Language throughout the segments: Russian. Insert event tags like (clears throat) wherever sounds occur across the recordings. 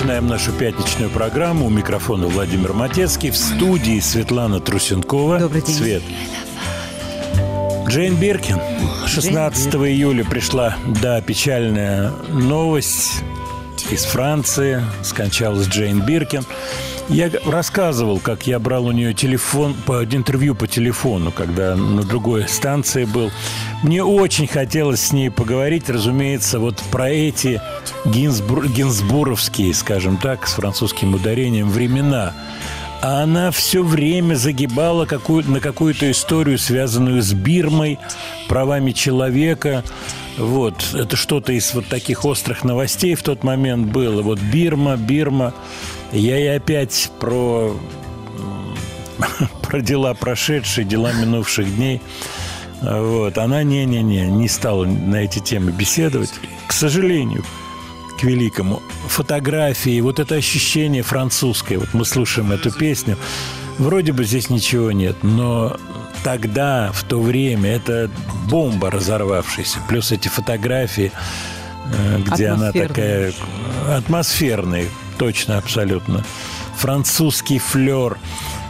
Начинаем нашу пятничную программу. У микрофона Владимир Матецкий. В студии Светлана Трусенкова. Добрый день. Свет. Джейн Биркин. 16 июля пришла, да, печальная новость из Франции. Скончалась Джейн Биркин. Я рассказывал, как я брал у нее телефон, по интервью по телефону, когда на другой станции был. Мне очень хотелось с ней поговорить, разумеется, вот про эти гинзбур- гинзбуровские, скажем так, с французским ударением, времена. А она все время загибала какую, на какую-то историю, связанную с Бирмой, правами человека. Вот, это что-то из вот таких острых новостей в тот момент было. Вот Бирма, Бирма. Я и опять про, (laughs) про дела прошедшие, дела минувших дней. Вот, она не-не-не, не стала на эти темы беседовать. К сожалению, великому. Фотографии, вот это ощущение французское. Вот мы слушаем эту песню. Вроде бы здесь ничего нет, но тогда, в то время, это бомба разорвавшаяся. Плюс эти фотографии, э, где она такая атмосферная, точно, абсолютно. Французский флер.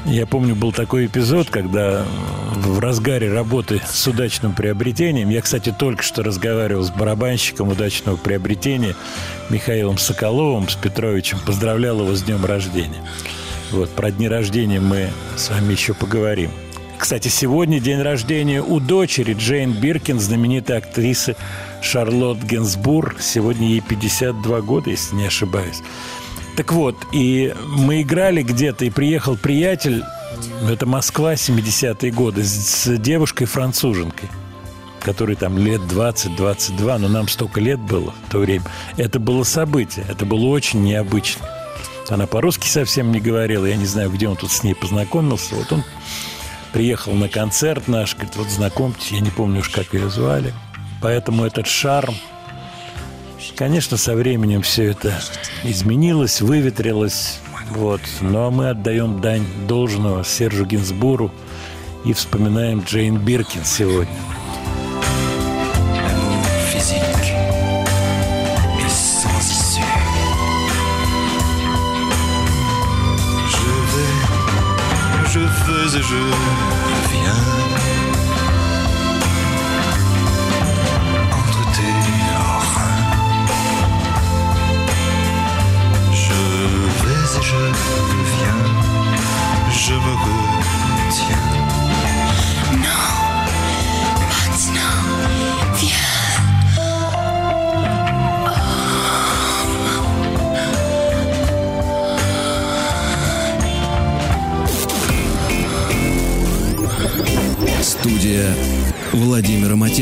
Я помню, был такой эпизод, когда в разгаре работы с удачным приобретением, я, кстати, только что разговаривал с барабанщиком удачного приобретения Михаилом Соколовым, с Петровичем, поздравлял его с днем рождения. Вот, про дни рождения мы с вами еще поговорим. Кстати, сегодня день рождения у дочери Джейн Биркин, знаменитой актрисы Шарлотт Генсбур. Сегодня ей 52 года, если не ошибаюсь. Так вот, и мы играли где-то, и приехал приятель, это Москва, 70-е годы, с, с девушкой-француженкой, которой там лет 20-22, но нам столько лет было в то время. Это было событие, это было очень необычно. Она по-русски совсем не говорила, я не знаю, где он тут с ней познакомился. Вот он приехал на концерт наш, говорит, вот знакомьтесь, я не помню уж, как ее звали. Поэтому этот шарм, конечно, со временем все это изменилось, выветрилось. Вот. Но мы отдаем дань должного Сержу Гинсбуру и вспоминаем Джейн Биркин сегодня.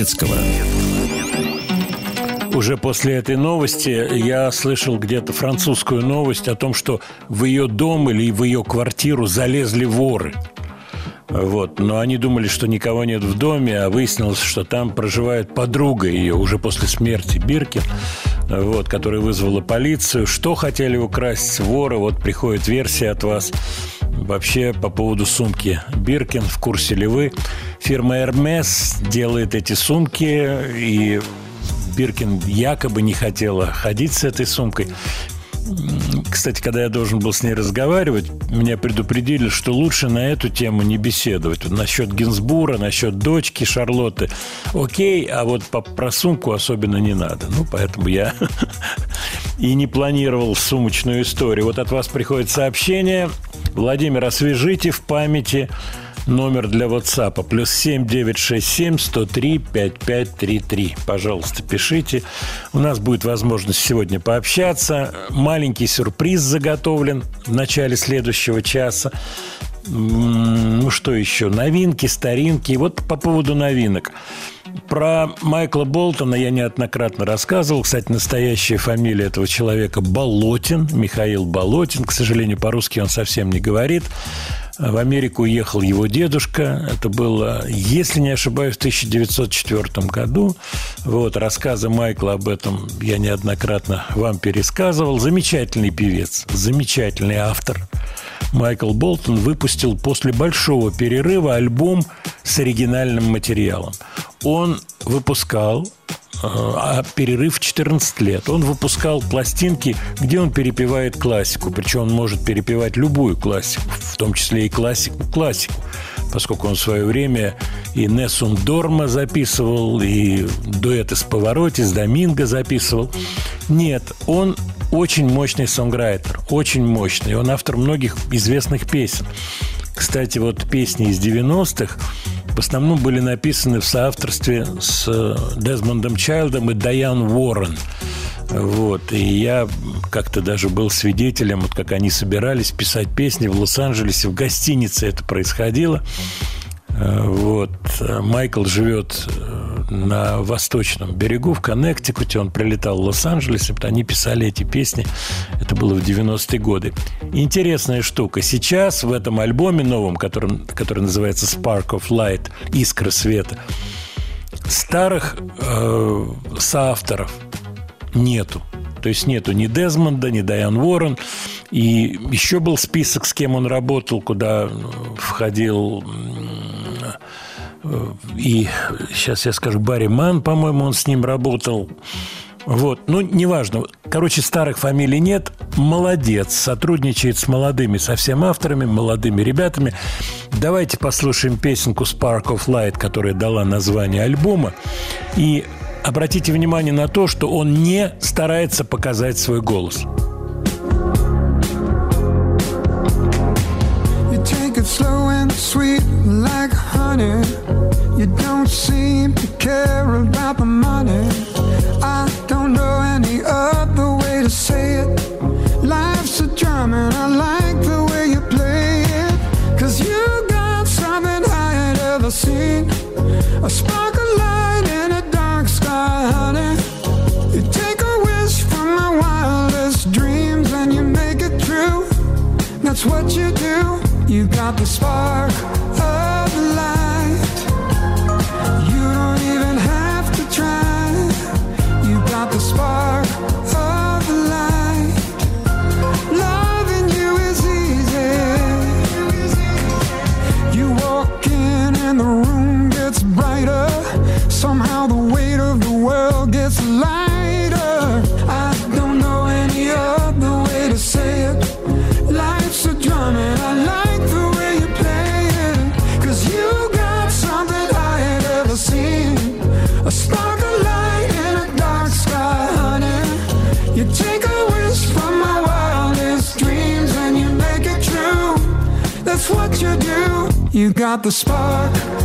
Матецкого. Уже после этой новости я слышал где-то французскую новость о том, что в ее дом или в ее квартиру залезли воры. Вот. Но они думали, что никого нет в доме, а выяснилось, что там проживает подруга ее уже после смерти Биркин. вот, которая вызвала полицию. Что хотели украсть воры? Вот приходит версия от вас. Вообще, по поводу сумки Биркин, в курсе ли вы? Фирма Hermes делает эти сумки, и Биркин якобы не хотела ходить с этой сумкой. Кстати, когда я должен был с ней разговаривать, меня предупредили, что лучше на эту тему не беседовать. Вот насчет Гинсбура, насчет дочки Шарлотты. Окей, а вот по, про сумку особенно не надо. Ну, поэтому я (laughs) и не планировал сумочную историю. Вот от вас приходит сообщение. Владимир, освежите в памяти Номер для WhatsApp плюс 7 967 103 5533. Пожалуйста, пишите. У нас будет возможность сегодня пообщаться. Маленький сюрприз заготовлен в начале следующего часа. Ну, что еще? Новинки, старинки. Вот по поводу новинок. Про Майкла Болтона я неоднократно рассказывал. Кстати, настоящая фамилия этого человека Болотин, Михаил Болотин. К сожалению, по-русски он совсем не говорит. В Америку уехал его дедушка. Это было, если не ошибаюсь, в 1904 году. Вот, рассказы Майкла об этом я неоднократно вам пересказывал. Замечательный певец, замечательный автор. Майкл Болтон выпустил после большого перерыва альбом с оригинальным материалом. Он выпускал а перерыв 14 лет. Он выпускал пластинки, где он перепевает классику. Причем он может перепевать любую классику, в том числе и классику-классику. Поскольку он в свое время и Несун Дорма записывал, и дуэты с Повороте, с Доминго записывал. Нет, он очень мощный сонграйтер, очень мощный. Он автор многих известных песен. Кстати, вот песни из 90-х в основном были написаны в соавторстве с э, Дезмондом Чайлдом и Дайан Уоррен. Вот. И я как-то даже был свидетелем, вот как они собирались писать песни в Лос-Анджелесе. В гостинице это происходило. Э, вот. Майкл живет э, на восточном берегу, в Коннектикуте. Он прилетал в Лос-Анджелес, и они писали эти песни. Это было в 90-е годы. Интересная штука. Сейчас в этом альбоме новом, который, который называется «Spark of Light», «Искра света», старых э, соавторов нету. То есть нету ни Дезмонда, ни Дайан Уоррен. И еще был список, с кем он работал, куда входил и сейчас я скажу, Барри Ман, по-моему, он с ним работал. Вот, ну, неважно. Короче, старых фамилий нет. Молодец. Сотрудничает с молодыми совсем авторами, молодыми ребятами. Давайте послушаем песенку Spark of Light, которая дала название альбома. И обратите внимание на то, что он не старается показать свой голос. You don't seem to care about the money. Not the spark You got the spark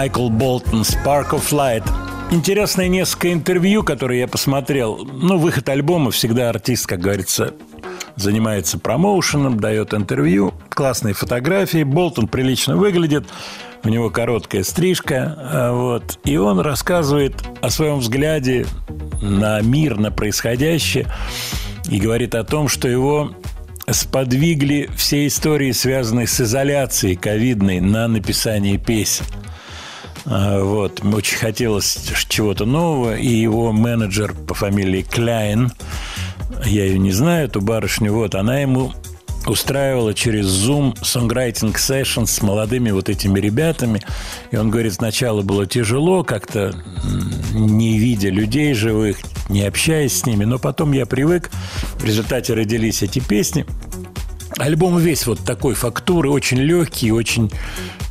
Майкл Болтон «Spark of Light». Интересные несколько интервью, которые я посмотрел. Ну, выход альбома всегда артист, как говорится, занимается промоушеном, дает интервью. Классные фотографии. Болтон прилично выглядит. У него короткая стрижка. а, Вот. И он рассказывает о своем взгляде на мир, на происходящее. И говорит о том, что его сподвигли все истории, связанные с изоляцией ковидной, на написание песен. А, Вот, очень хотелось чего-то нового, и его менеджер по фамилии Кляйн, я ее не знаю, эту барышню, вот, она ему устраивала через Zoom songwriting sessions с молодыми вот этими ребятами. И он говорит, сначала было тяжело, как-то не видя людей живых, не общаясь с ними, но потом я привык, в результате родились эти песни. Альбом весь вот такой фактуры, очень легкий, очень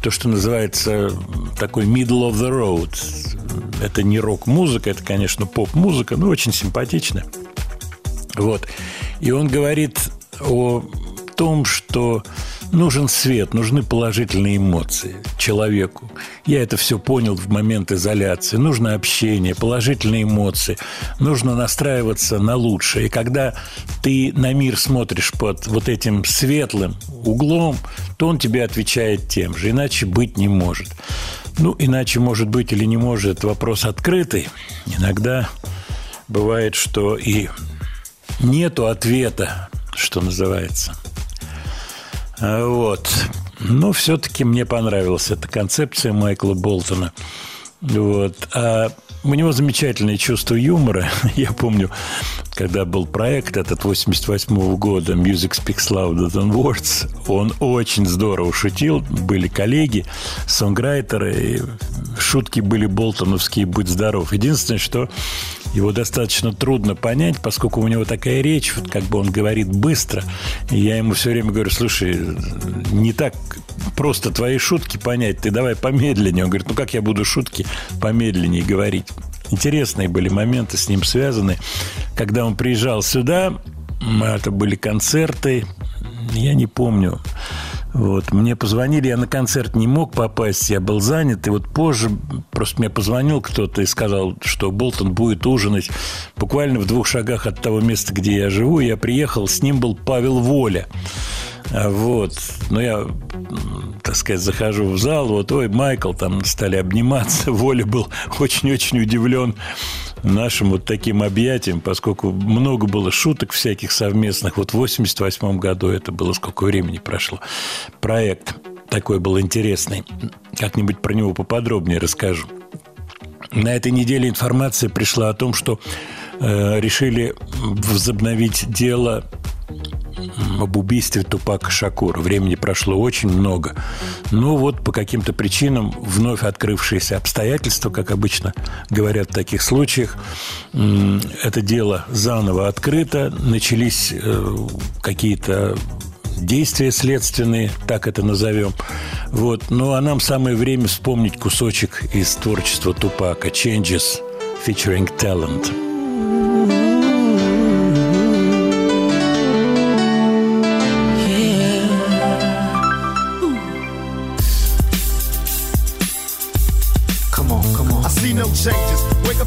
то, что называется такой middle of the road. Это не рок-музыка, это, конечно, поп-музыка, но очень симпатичная. Вот. И он говорит о том, что нужен свет, нужны положительные эмоции человеку. Я это все понял в момент изоляции. Нужно общение, положительные эмоции. Нужно настраиваться на лучшее. И когда ты на мир смотришь под вот этим светлым углом, то он тебе отвечает тем же. Иначе быть не может. Ну, иначе может быть или не может, вопрос открытый. Иногда бывает, что и нету ответа, что называется. Вот. Но все-таки мне понравилась эта концепция Майкла Болтона. Вот. А у него замечательное чувство юмора. (laughs) Я помню, когда был проект этот 88 года Music Speaks Louder Than Words, он очень здорово шутил. Были коллеги, сонграйтеры, шутки были болтоновские «Будь здоров». Единственное, что его достаточно трудно понять, поскольку у него такая речь, вот как бы он говорит быстро. И я ему все время говорю, слушай, не так просто твои шутки понять, ты давай помедленнее. Он говорит, ну как я буду шутки помедленнее говорить? Интересные были моменты с ним связаны. Когда он приезжал сюда, это были концерты, я не помню. Вот. Мне позвонили, я на концерт не мог попасть, я был занят, и вот позже просто мне позвонил кто-то и сказал, что Болтон будет ужинать буквально в двух шагах от того места, где я живу. Я приехал, с ним был Павел Воля. А Вот. Но я, так сказать, захожу в зал, вот, ой, Майкл, там стали обниматься. (laughs) Воля был очень-очень удивлен нашим вот таким объятием, поскольку много было шуток всяких совместных. Вот в 88 году это было сколько времени прошло. Проект такой был интересный. Как-нибудь про него поподробнее расскажу. На этой неделе информация пришла о том, что э, решили возобновить дело об убийстве Тупака Шакура. Времени прошло очень много. Но вот по каким-то причинам вновь открывшиеся обстоятельства, как обычно говорят в таких случаях, это дело заново открыто. Начались э, какие-то действия следственные, так это назовем. Вот. Ну, а нам самое время вспомнить кусочек из творчества Тупака «Changes» featuring Talent. Changes.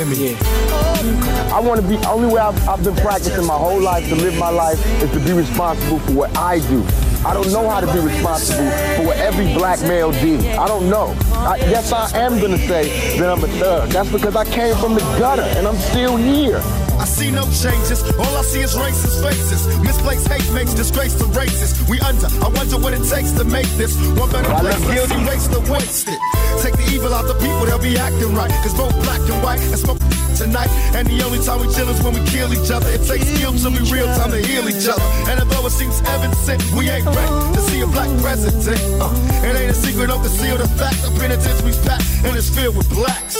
Hear me? I want to be, only way I've, I've been practicing my whole life to live my life is to be responsible for what I do. I don't know how to be responsible for what every black male did. I don't know. I, yes, I am going to say that I'm a thug. That's because I came from the gutter and I'm still here. I see no changes. All I see is racist faces. Misplaced hate makes disgrace to races. We under. I wonder what it takes to make this one better place. love Let's guilty. erase the wasted. Out the people, they'll be acting right. Cause both black and white and smoke (laughs) tonight. And the only time we chill is when we kill each other. It takes skill to be real time to heal each other. And although it seems evident, we ain't ready to see a black president. Uh, it ain't a secret, don't conceal the fact. The penitentiary's packed and it's filled with blacks.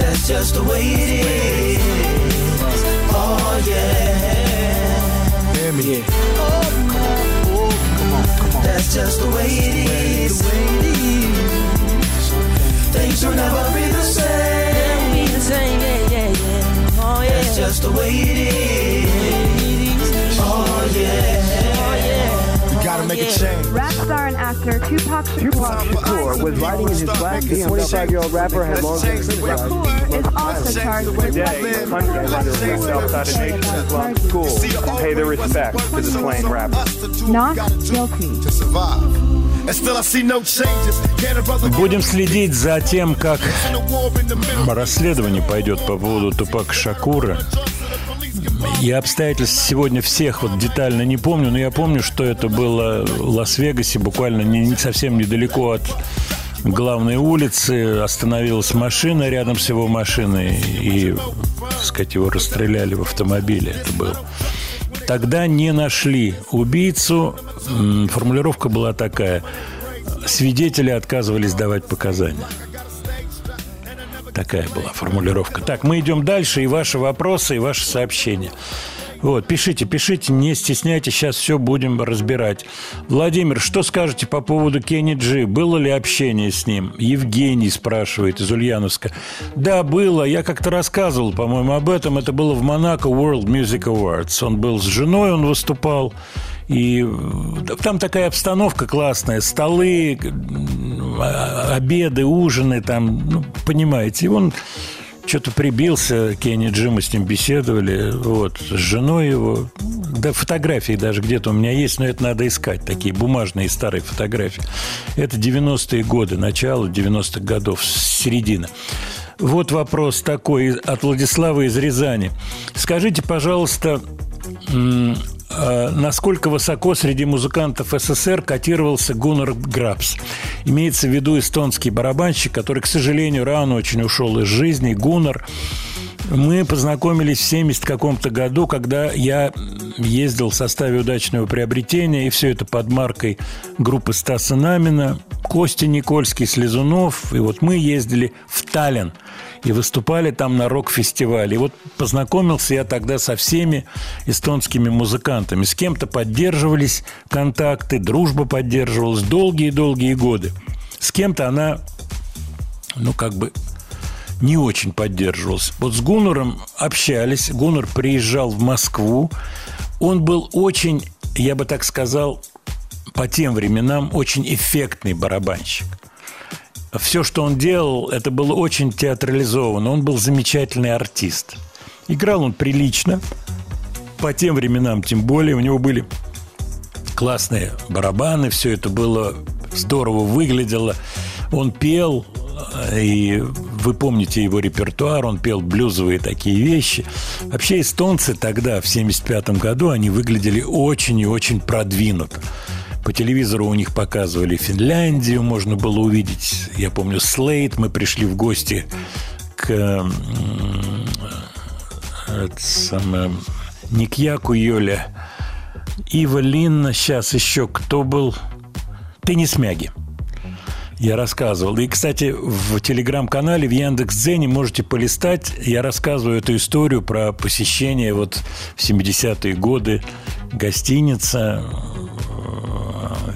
That's just the way it is. Oh yeah. Hear me? Yeah. Come on. Come on. Come on. That's just the way it is. Things will never be the same. That's just the way it is. Oh yeah. Gotta make a change. Rap star and actor Tupac Shakur Shakur was writing in his black. The 25 year old rapper had long been criticized. is also charged with Today, hundreds of immigrants outside of Nation Islam school pay their respect to the slain rapper. not guilty. To survive. A Будем следить за тем, как a расследование пойдет по поводу Тупака Шакура. Я обстоятельств сегодня всех вот детально не помню, но я помню, что это было в Лас-Вегасе, буквально не, совсем недалеко от главной улицы. Остановилась машина рядом с его машиной, и, так сказать, его расстреляли в автомобиле. Это было. Тогда не нашли убийцу. Формулировка была такая. Свидетели отказывались давать показания. Такая была формулировка. Так, мы идем дальше, и ваши вопросы, и ваши сообщения. Вот, пишите, пишите, не стесняйтесь, сейчас все будем разбирать. Владимир, что скажете по поводу Кенни Джи? Было ли общение с ним? Евгений спрашивает из Ульяновска. Да, было. Я как-то рассказывал, по-моему, об этом. Это было в Монако World Music Awards. Он был с женой, он выступал. И э, там такая обстановка классная. Столы, э, обеды, ужины там, ну, понимаете. И он что-то прибился, Кенни Джи, мы с ним беседовали, вот, с женой его. Да, фотографии даже где-то у меня есть, но это надо искать, такие бумажные старые фотографии. Это 90-е годы, начало 90-х годов, середина. Вот вопрос такой от Владислава из Рязани. Скажите, пожалуйста, насколько высоко среди музыкантов СССР котировался Гуннар Грабс. Имеется в виду эстонский барабанщик, который, к сожалению, рано очень ушел из жизни. Гуннар. Мы познакомились в 70 каком-то году, когда я ездил в составе удачного приобретения, и все это под маркой группы Стаса Намина, Костя Никольский, Слезунов. И вот мы ездили в Таллин и выступали там на рок-фестивале. И вот познакомился я тогда со всеми эстонскими музыкантами. С кем-то поддерживались контакты, дружба поддерживалась долгие-долгие годы. С кем-то она, ну, как бы не очень поддерживался. Вот с Гуннером общались, Гуннер приезжал в Москву, он был очень, я бы так сказал, по тем временам очень эффектный барабанщик. Все, что он делал, это было очень театрализовано. Он был замечательный артист. Играл он прилично, по тем временам тем более. У него были классные барабаны, все это было здорово выглядело. Он пел, и вы помните его репертуар, он пел блюзовые такие вещи. Вообще эстонцы тогда, в 75 году, они выглядели очень и очень продвинуто. По телевизору у них показывали Финляндию, можно было увидеть, я помню, Слейт. Мы пришли в гости к это самое, не к Яку Йоле, Ива Линна, сейчас еще кто был? Теннис Мяги. Я рассказывал. И, кстати, в телеграм-канале, в Яндекс.Дзене можете полистать. Я рассказываю эту историю про посещение вот в 70-е годы гостиница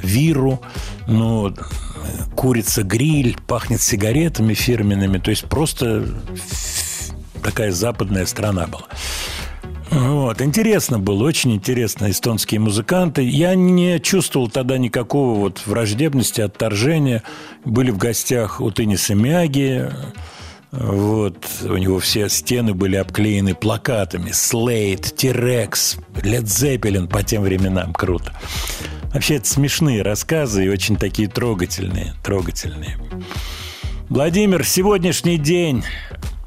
Виру, ну, курица гриль, пахнет сигаретами фирменными. То есть просто такая западная страна была. Вот. Интересно было, очень интересно, эстонские музыканты. Я не чувствовал тогда никакого вот враждебности, отторжения. Были в гостях у Тенниса Мяги, вот, у него все стены были обклеены плакатами. Слейт, Тирекс, Лед Зеппелин по тем временам. Круто. Вообще, это смешные рассказы и очень такие трогательные, трогательные. Владимир, сегодняшний день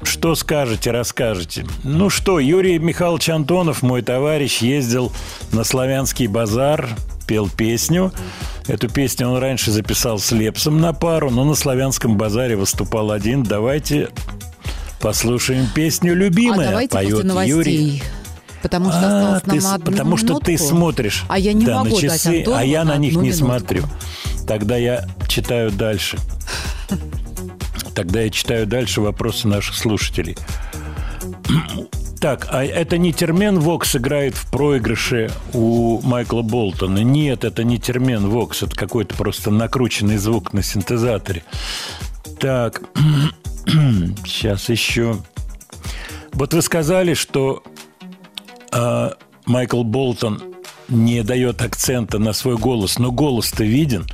что скажете, расскажете? Ну что, Юрий Михайлович Антонов, мой товарищ, ездил на славянский базар, пел песню. Эту песню он раньше записал с Лепсом на пару, но на славянском базаре выступал один. Давайте послушаем песню «Любимая». А давайте поет. Юрий. Потому что А, осталось ты нам одну потому что ты минутку. смотришь А я не да, могу на дать часы, Антонову а я на них одну не минутку. смотрю. Тогда я читаю дальше. (laughs) Тогда я читаю дальше вопросы наших слушателей. Так, а это не Термен Вокс играет в проигрыше у Майкла Болтона? Нет, это не Термен Вокс, это какой-то просто накрученный звук на синтезаторе. Так, (clears throat) сейчас еще. Вот вы сказали, что а, Майкл Болтон не дает акцента на свой голос, но голос-то виден.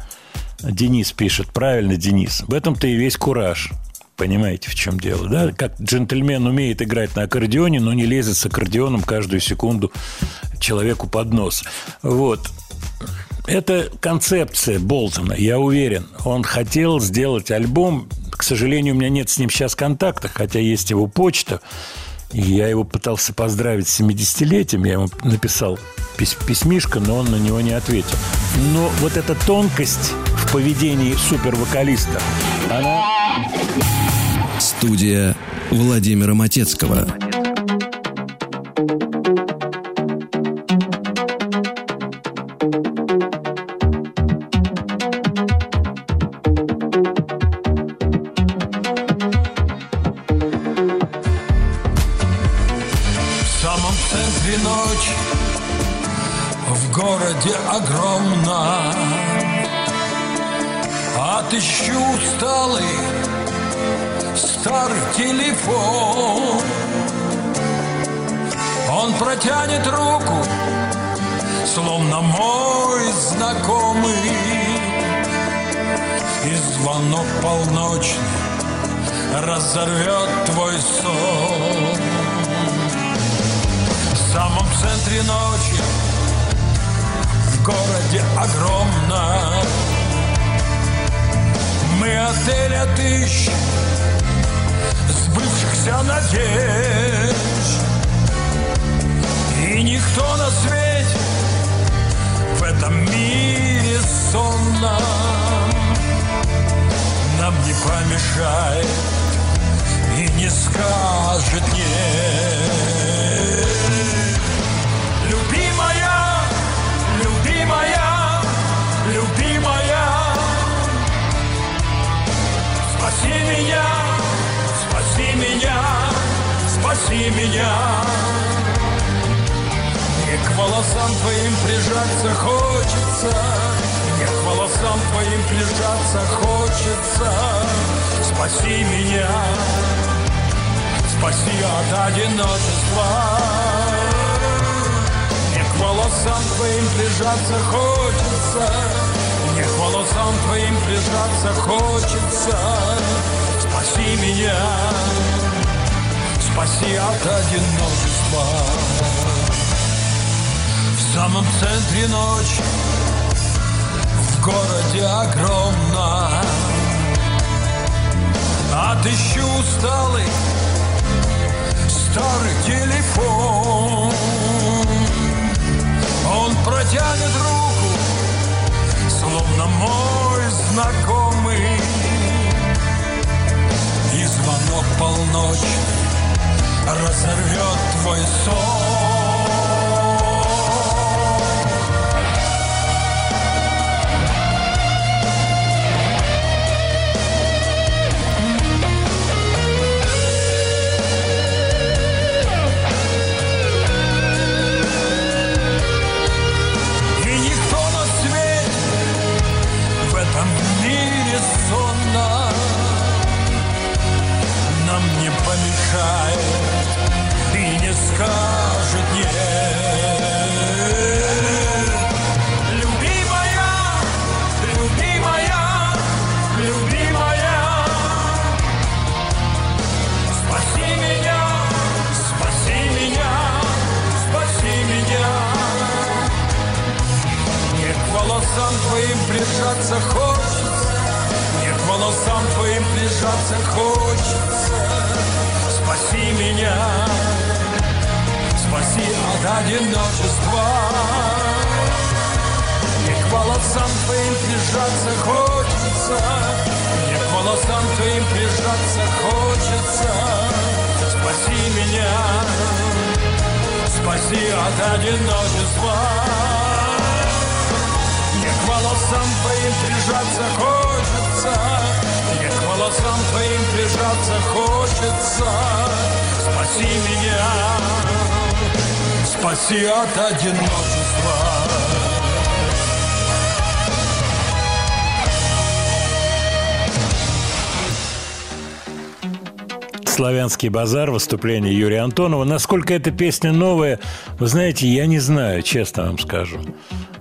Денис пишет, правильно, Денис. В этом-то и весь кураж. Понимаете, в чем дело, да? Как джентльмен умеет играть на аккордеоне, но не лезет с аккордеоном каждую секунду человеку под нос. Вот. Это концепция Болтона, я уверен. Он хотел сделать альбом. К сожалению, у меня нет с ним сейчас контакта, хотя есть его почта. Я его пытался поздравить с 70-летием. Я ему написал пис- письмишко, но он на него не ответил. Но вот эта тонкость в поведении супервокалиста, она... Студия Владимира Матецкого. Отыщу усталый Старый телефон. Он протянет руку Словно мой знакомый. И звонок полночный Разорвет твой сон. В самом центре ночи В городе огромно Мы отель отыщем Сбывшихся надежд. И никто на свете В этом мире сонном Нам не помешает И не скажет нет спаси меня. Мне к волосам твоим прижаться хочется. Мне к волосам твоим прижаться хочется. Спаси меня. Спаси от одиночества. Волосам твоим прижаться хочется, мне к волосам твоим прижаться хочется. Спаси меня, спаси от одиночества. В самом центре ночи, в городе огромно, Отыщу усталый старый телефон. Он протянет руку, словно мой знакомый. И звонок полночи разорвет твой сон. Нам не помешает скажет нет. Любимая, любимая, любимая, спаси меня, спаси меня, спаси меня. Мне к волосам твоим прижаться хочется, Мне к волосам твоим прижаться хочется. Спаси меня, спаси от одиночества. Мне к волосам твоим прижаться хочется, Мне к волосам твоим прижаться хочется. Спаси меня, спаси от одиночества. Мне к волосам твоим прижаться хочется, Мне к волосам твоим прижаться хочется. Спаси меня, спаси от одиночества. «Славянский базар», выступление Юрия Антонова. Насколько эта песня новая, вы знаете, я не знаю, честно вам скажу.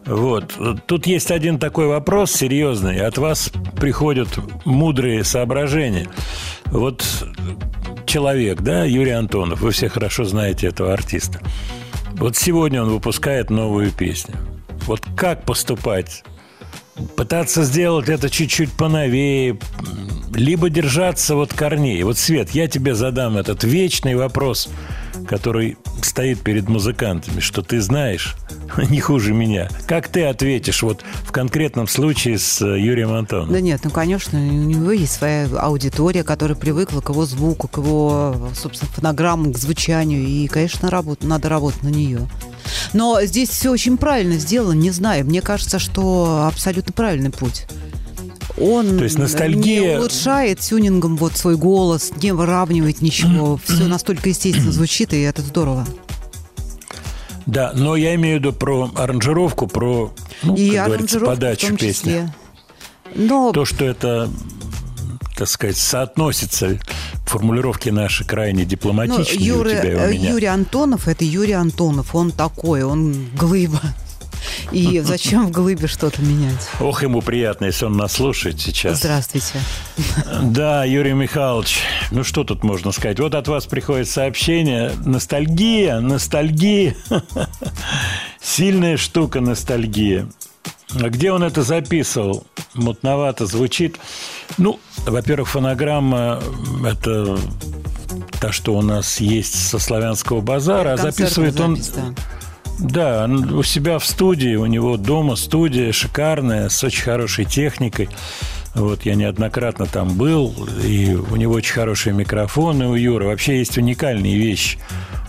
Вот. Тут есть один такой вопрос серьезный. От вас приходят мудрые соображения. Вот человек, да, Юрий Антонов, вы все хорошо знаете этого артиста. Вот сегодня он выпускает новую песню. Вот как поступать? Пытаться сделать это чуть-чуть поновее, либо держаться вот корней. Вот, Свет, я тебе задам этот вечный вопрос, который стоит перед музыкантами, что ты знаешь (laughs) не хуже меня. Как ты ответишь вот в конкретном случае с э, Юрием Антоновым? Да нет, ну, конечно, у него есть своя аудитория, которая привыкла к его звуку, к его, собственно, фонограммам, к звучанию. И, конечно, работ, надо работать на нее. Но здесь все очень правильно сделано, не знаю. Мне кажется, что абсолютно правильный путь. Он То есть ностальгия- не улучшает тюнингом вот свой голос, не выравнивает ничего. (clears throat) Все настолько естественно звучит, и это здорово. Да, но я имею в виду про аранжировку, про, ну, и как говорится, подачу песни. Но То, что это, так сказать, соотносится формулировки наши крайне Ну, дипломатичные Юрий, у тебя и у э, меня. Юрий Антонов это Юрий Антонов, он такой, он глыба. И зачем в глыбе что-то менять? Ох, ему приятно, если он нас слушает сейчас. Здравствуйте. Да, Юрий Михайлович, ну что тут можно сказать? Вот от вас приходит сообщение. Ностальгия, ностальгия. (laughs) Сильная штука ностальгия. А где он это записывал? Мутновато звучит. Ну, во-первых, фонограмма – это та, что у нас есть со славянского базара, а записывает он... запись, да. Да, у себя в студии, у него дома студия шикарная, с очень хорошей техникой. Вот я неоднократно там был, и у него очень хорошие микрофоны у Юры. Вообще есть уникальные вещи.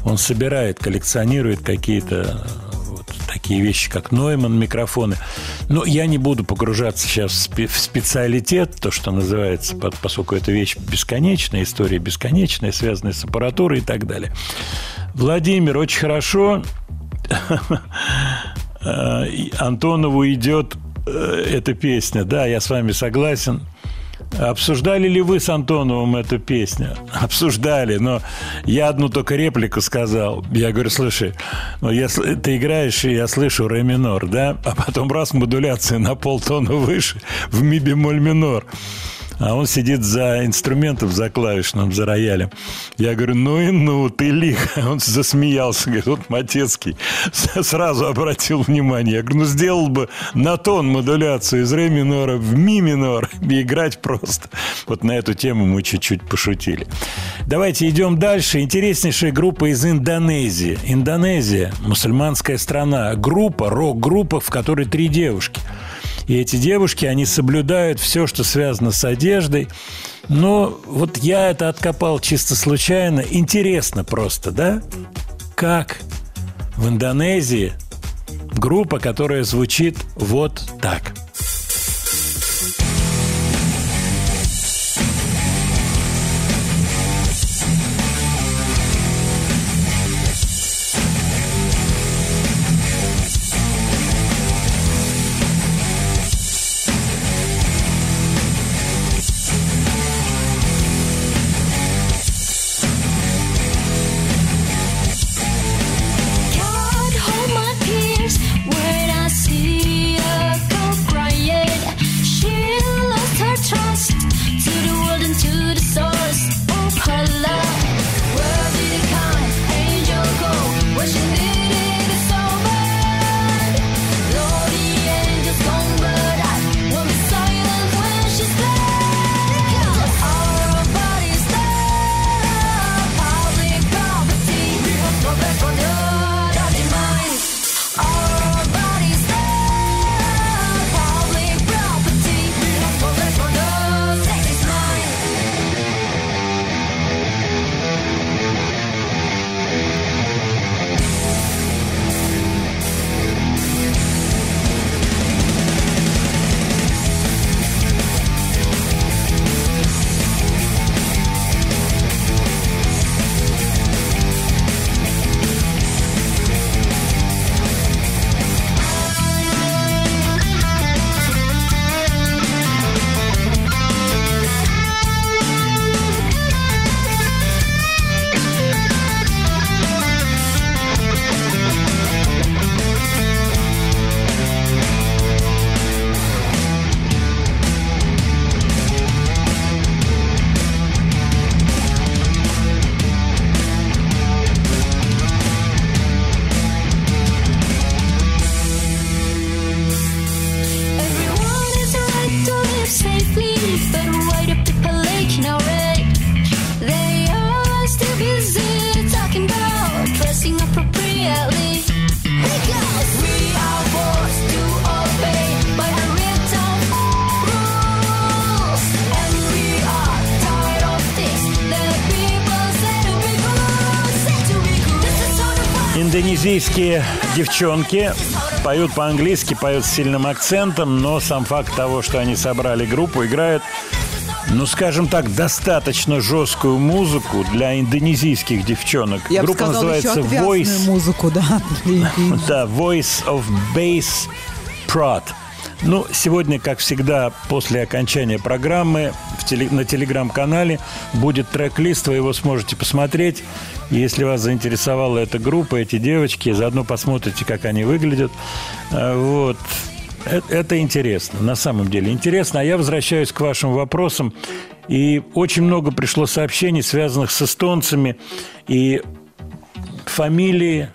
Он собирает, коллекционирует какие-то вот такие вещи, как Нойман микрофоны. Но я не буду погружаться сейчас в спе- в специалитет, то, что называется, по- поскольку эта вещь бесконечная, история бесконечная, связанная с аппаратурой и так далее. Владимир, очень хорошо. (laughs) Антонову идет э, эта песня. Да, я с вами согласен. Обсуждали ли вы с Антоновым эту песню? (laughs) Обсуждали, но я одну только реплику сказал. Я говорю, слушай, ну если ты играешь, и я слышу ре минор, да? А потом раз модуляция на полтона выше в ми бемоль минор а он сидит за инструментом, за клавишным, за роялем. Я говорю, ну и ну, ты лих. (laughs) Он засмеялся, говорит, вот Матецкий сразу обратил внимание. Я говорю, ну сделал бы на тон модуляцию из ре минора в ми минор (laughs) и играть просто. Вот на эту тему мы чуть-чуть пошутили. Давайте идем дальше. Интереснейшая группа из Индонезии. Индонезия, мусульманская страна. Группа, рок-группа, в которой три девушки – и эти девушки, они соблюдают все, что связано с одеждой. Но вот я это откопал чисто случайно. Интересно просто, да? Как в Индонезии группа, которая звучит вот так – индонезийские девчонки поют по-английски, поют с сильным акцентом, но сам факт того, что они собрали группу, играют, ну, скажем так, достаточно жесткую музыку для индонезийских девчонок. Я группа сказала, называется Voice. музыку, да. (laughs) Да, Voice of Bass Prod. Ну, сегодня, как всегда, после окончания программы в теле, на телеграм-канале будет трек-лист, вы его сможете посмотреть. Если вас заинтересовала эта группа, эти девочки, заодно посмотрите, как они выглядят. А, вот. Это, это интересно, на самом деле интересно. А я возвращаюсь к вашим вопросам. И очень много пришло сообщений, связанных с эстонцами. И фамилии,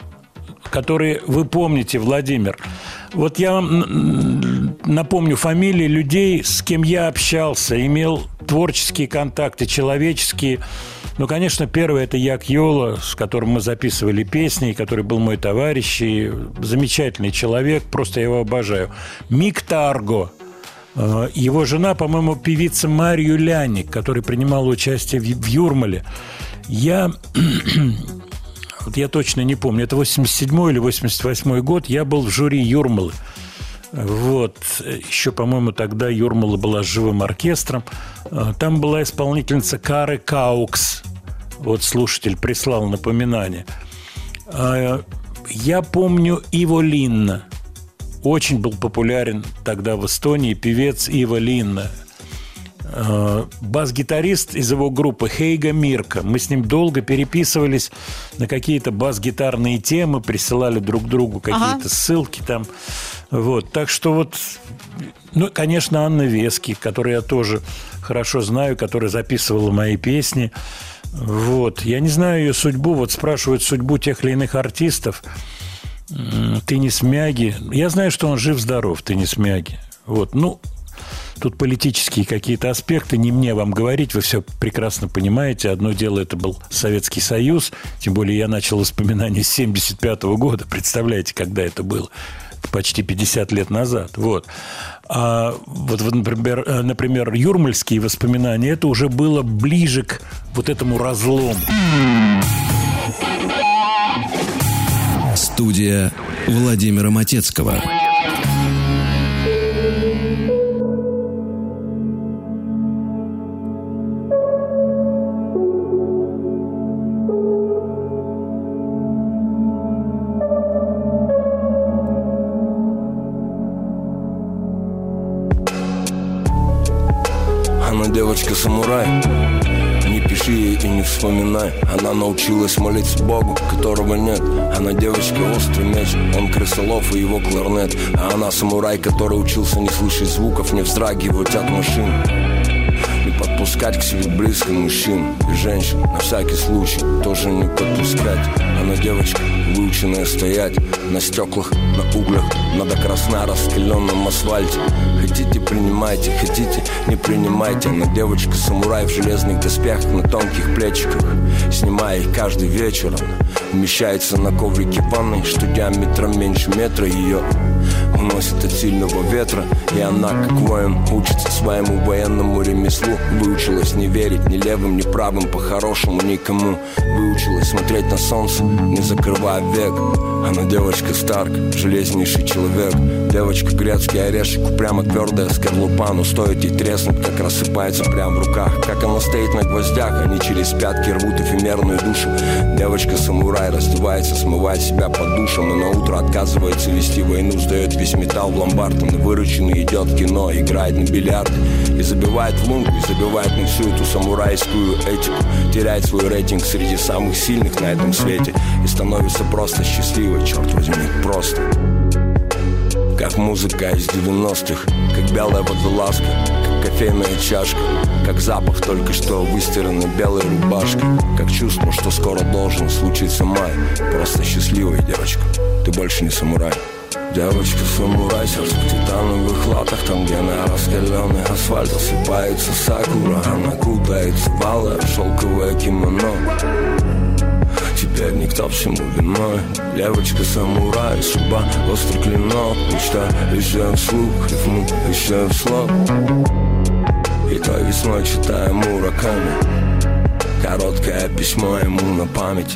которые вы помните, Владимир. Вот я вам напомню фамилии людей, с кем я общался, имел творческие контакты, человеческие. Ну, конечно, первый – это Як Йола, с которым мы записывали песни, который был мой товарищ, и замечательный человек, просто я его обожаю. Мик Тарго, э, его жена, по-моему, певица Марию Ляник, которая принимала участие в Юрмале. Я вот я точно не помню, это 87 или 88 год, я был в жюри Юрмалы. Вот. Еще, по-моему, тогда Юрмала была живым оркестром. Э, там была исполнительница Каре Каукс. Вот слушатель прислал напоминание. А, я помню Иво Линна. Очень был популярен тогда в Эстонии певец Иво Линна. Э, бас-гитарист из его группы Хейго Мирка. Мы с ним долго переписывались на какие-то бас-гитарные темы, присылали друг другу какие-то Ага. ссылки там. Вот, так что вот, ну, конечно, Анна Вески, которую я тоже хорошо знаю, которая записывала мои песни. Вот, я не знаю ее судьбу, вот спрашивают судьбу тех или иных артистов. М, Теннис Мяги. Я знаю, что он жив-здоров, Теннис Мяги. Вот, ну, тут политические какие-то аспекты, не мне вам говорить, вы все прекрасно понимаете. Одно дело, это был Советский Союз, тем более я начал воспоминания с 75 года, представляете, когда это было почти 50 лет назад. Вот. А вот, например, э, например, юрмальские воспоминания, это уже было ближе к вот этому разлому. Студия Владимира Матецкого. Девочка-самурай Не пиши ей и не вспоминай. Она научилась молиться Богу, которого нет. Она девочка острый меч Он крысолов и его кларнет. А она самурай, который учился не слышать звуков Не вздрагивать от машин не подпускать к себе близко мужчин и женщин. На всякий случай тоже не подпускать. Она девочка, выученная стоять На стеклах, на углях Надо красна раскаленном асфальте. Хотите, принимайте, хотите, не принимайте. Она девочка-самурай в железных доспехах На тонких плечиках. Снимая их каждый вечер Она Умещается на коврике ванной Что диаметром меньше метра Ее уносит от сильного ветра И она, как воин, учится своему военному ремеслу. Выучилась не верить ни левым, ни правым По-хорошему никому. Выучилась смотреть на солнце, не закрывая век. Она девочка Старк, железнейший человек. Девочка грецкий орешек, прямо твердая скорлупа Но стоит ей треснуть, как рассыпается прямо в руках. Как она стоит на гвоздях, они через пятки рвут эфемерную душу. Девочка-самурай раздевается, смывает себя под душем И на утро отказывается вести войну, сдает весь металл в ломбард Он вырученный идет в кино, играет на бильярд И забивает в лунку, и забивает на всю эту самурайскую этику Теряет свой рейтинг среди самых сильных на этом свете И становится просто счастливой, черт возьми, просто как музыка из 90-х, как белая водолазка, как кофейная чашка, как запах только что выстиранной белой рубашки, как чувство, что скоро должен случиться май. Просто счастливая девочка, ты больше не самурай. Девочка-самурай, сердце в титановых латах Там, где на раскаленный асфальт осыпается сакура Она кутается в алое шелковое кимоно Теперь никто всему виной Девочка-самурай, судьба, острый клинок Мечта, еще вслух, рифму, еще вслух. И той весной читаю Мураками Короткое письмо ему на память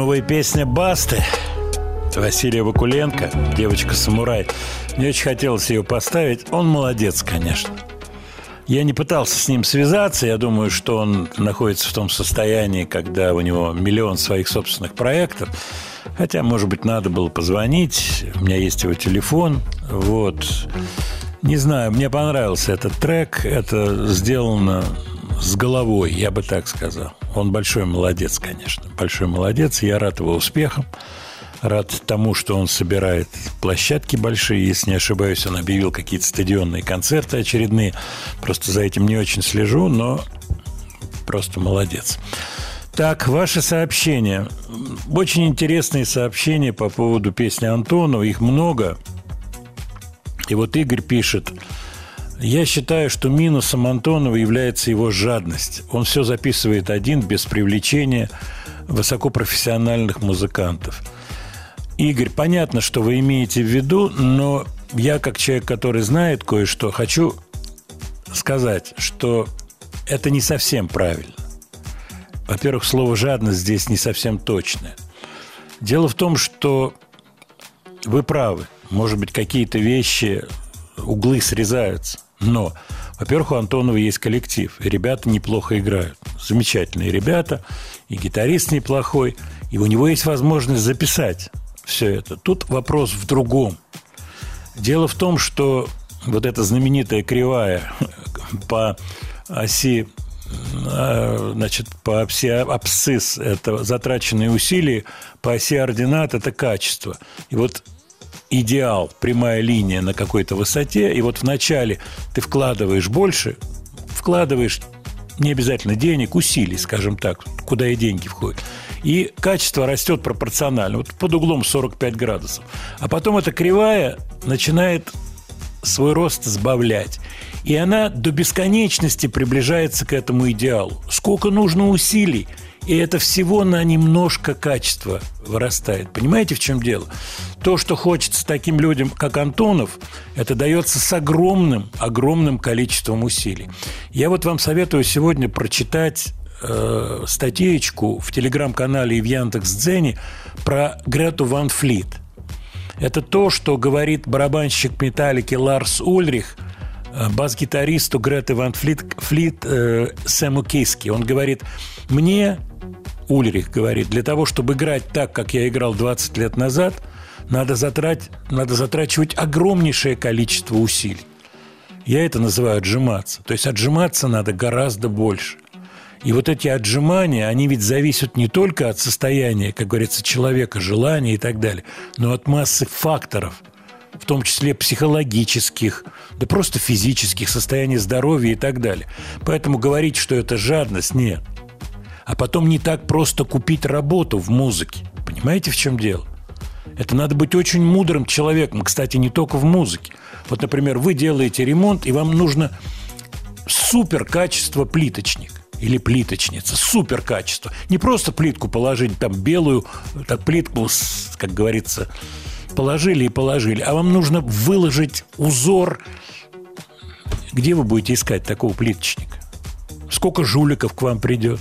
новая песня Басты Василия Вакуленко, девочка-самурай. Мне очень хотелось ее поставить. Он молодец, конечно. Я не пытался с ним связаться. Я думаю, что он находится в том состоянии, когда у него миллион своих собственных проектов. Хотя, может быть, надо было позвонить. У меня есть его телефон. Вот. Не знаю, мне понравился этот трек. Это сделано с головой, я бы так сказал. Он большой молодец, конечно. Большой молодец. Я рад его успехам. Рад тому, что он собирает площадки большие. Если не ошибаюсь, он объявил какие-то стадионные концерты очередные. Просто за этим не очень слежу, но просто молодец. Так, ваши сообщения. Очень интересные сообщения по поводу песни Антонова. Их много. И вот Игорь пишет. Я считаю, что минусом Антонова является его жадность. Он все записывает один, без привлечения высокопрофессиональных музыкантов. Игорь, понятно, что вы имеете в виду, но я, как человек, который знает кое-что, хочу сказать, что это не совсем правильно. Во-первых, слово «жадность» здесь не совсем точное. Дело в том, что вы правы. Может быть, какие-то вещи, углы срезаются. Но, во-первых, у Антонова есть коллектив, и ребята неплохо играют. Замечательные ребята, и гитарист неплохой, и у него есть возможность записать все это. Тут вопрос в другом. Дело в том, что вот эта знаменитая кривая (laughs) по оси э, значит, по оси абсцисс – это затраченные усилия, по оси ординат – это качество. И вот идеал, прямая линия на какой-то высоте, и вот вначале ты вкладываешь больше, вкладываешь не обязательно денег, усилий, скажем так, куда и деньги входят. И качество растет пропорционально, вот под углом 45 градусов. А потом эта кривая начинает свой рост сбавлять. И она до бесконечности приближается к этому идеалу. Сколько нужно усилий, и это всего на немножко качества вырастает. Понимаете, в чем дело? То, что хочется таким людям, как Антонов, это дается с огромным, огромным количеством усилий. Я вот вам советую сегодня прочитать э, статейку в телеграм-канале и в Яндекс.Дзене про Грету Ван Флит. Это то, что говорит барабанщик металлики Ларс Ульрих э, бас-гитаристу Греты Ван Флит, Флит э, Сэму Киски. Он говорит, мне Ульрих говорит, для того, чтобы играть так, как я играл 20 лет назад, надо, затрать, надо затрачивать огромнейшее количество усилий. Я это называю отжиматься. То есть отжиматься надо гораздо больше. И вот эти отжимания, они ведь зависят не только от состояния, как говорится, человека, желания и так далее, но от массы факторов, в том числе психологических, да просто физических, состояния здоровья и так далее. Поэтому говорить, что это жадность, нет – а потом не так просто купить работу в музыке. Понимаете, в чем дело? Это надо быть очень мудрым человеком, кстати, не только в музыке. Вот, например, вы делаете ремонт, и вам нужно супер качество плиточник или плиточница, супер качество. Не просто плитку положить, там белую, так плитку, как говорится, положили и положили, а вам нужно выложить узор. Где вы будете искать такого плиточника? Сколько жуликов к вам придет?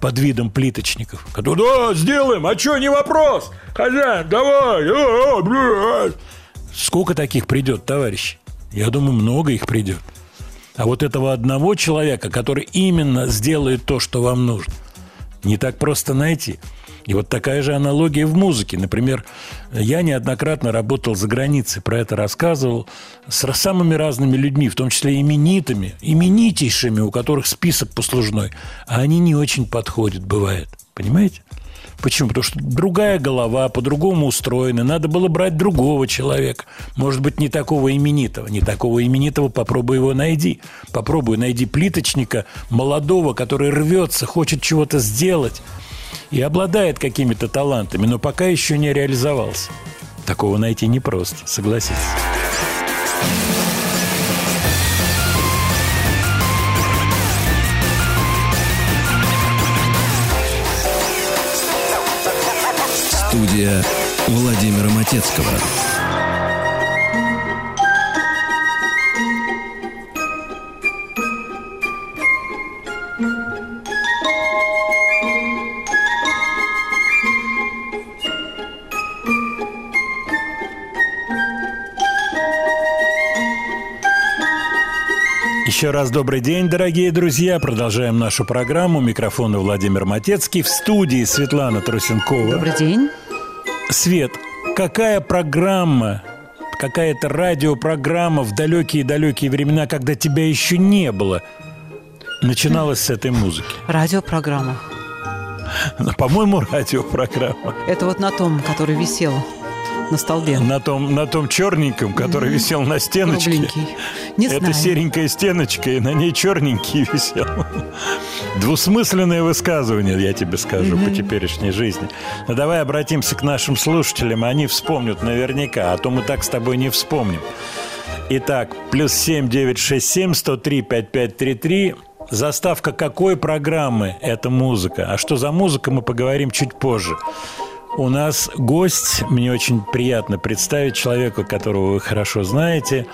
Под видом плиточников, «Да, сделаем, а что, не вопрос, хозяин, давай, а, блядь». Сколько таких придет, товарищ? Я думаю, много их придет. А вот этого одного человека, который именно сделает то, что вам нужно, не так просто найти – и вот такая же аналогия в музыке. Например, я неоднократно работал за границей, про это рассказывал, с самыми разными людьми, в том числе именитыми, именитейшими, у которых список послужной, а они не очень подходят, бывает. Понимаете? Почему? Потому что другая голова, по-другому устроена. Надо было брать другого человека. Может быть, не такого именитого. Не такого именитого попробуй его найди. Попробуй найди плиточника молодого, который рвется, хочет чего-то сделать и обладает какими-то талантами, но пока еще не реализовался. Такого найти непросто, согласитесь. Студия Владимира Матецкого. Еще раз добрый день, дорогие друзья. Продолжаем нашу программу. Микрофон Владимир Матецкий. В студии Светлана Трусенкова. Добрый день. Свет, какая программа, какая-то радиопрограмма в далекие-далекие времена, когда тебя еще не было, начиналась с этой музыки? Радиопрограмма. По-моему, (laughs) радиопрограмма. Это вот на том, который висел на столбе. На том, на том черненьком, который mm-hmm. висел на стеночке. Кругленький. Не Это знаю. серенькая стеночка, и на ней черненький (laughs) висел. Двусмысленное высказывание, я тебе скажу, mm-hmm. по теперешней жизни. Но давай обратимся к нашим слушателям, они вспомнят наверняка, а то мы так с тобой не вспомним. Итак, плюс семь девять шесть семь сто три пять пять три три. Заставка какой программы эта музыка? А что за музыка, мы поговорим чуть позже. У нас гость, мне очень приятно представить человека, которого вы хорошо знаете,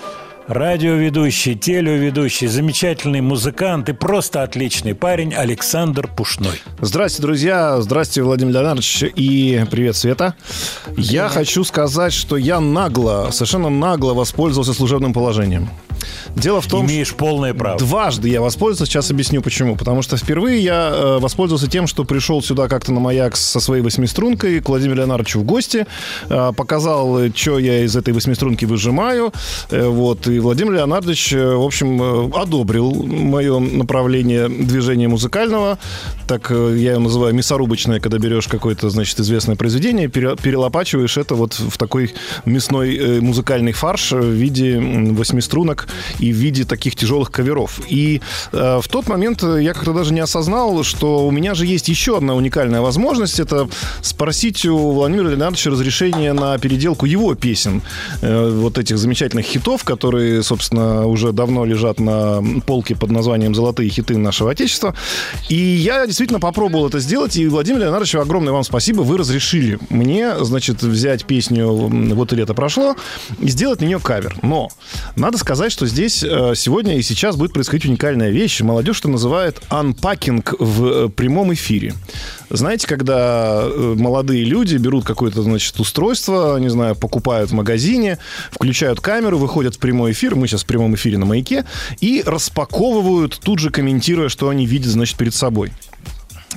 радиоведущий, телеведущий, замечательный музыкант и просто отличный парень Александр Пушной. Здрасте, друзья. Здрасте, Владимир Леонардович. И привет, Света. Я хочу сказать, что я нагло, совершенно нагло воспользовался служебным положением. Дело в том, Имеешь полное право. Дважды я воспользовался, сейчас объясню почему. Потому что впервые я э, воспользовался тем, что пришел сюда как-то на маяк со своей восьмистрункой к Владимиру Леонардовичу в гости, э, показал, что я из этой восьмиструнки выжимаю, э, вот, Владимир Леонардович, э, в общем, э, одобрил мое направление движения музыкального, так э, я его называю мясорубочное, когда берешь какое-то, значит, известное произведение, пере- перелопачиваешь это вот в такой мясной музыкальный фарш в виде восьмиструнок и в виде таких тяжелых каверов. И в тот момент я как-то даже не осознал, что у меня же есть еще одна уникальная возможность. Это спросить у Владимира Леонардовича разрешение на переделку его песен. Вот этих замечательных хитов, которые, собственно, уже давно лежат на полке под названием «Золотые хиты нашего Отечества». И я действительно попробовал это сделать. И, Владимир Леонардович, огромное вам спасибо. Вы разрешили мне, значит, взять песню «Вот и лето прошло» и сделать на нее кавер. Но надо сказать, что здесь э, сегодня и сейчас будет происходить уникальная вещь. Молодежь это называет анпакинг в э, прямом эфире. Знаете, когда э, молодые люди берут какое-то, значит, устройство, не знаю, покупают в магазине, включают камеру, выходят в прямой эфир, мы сейчас в прямом эфире на маяке, и распаковывают, тут же комментируя, что они видят, значит, перед собой.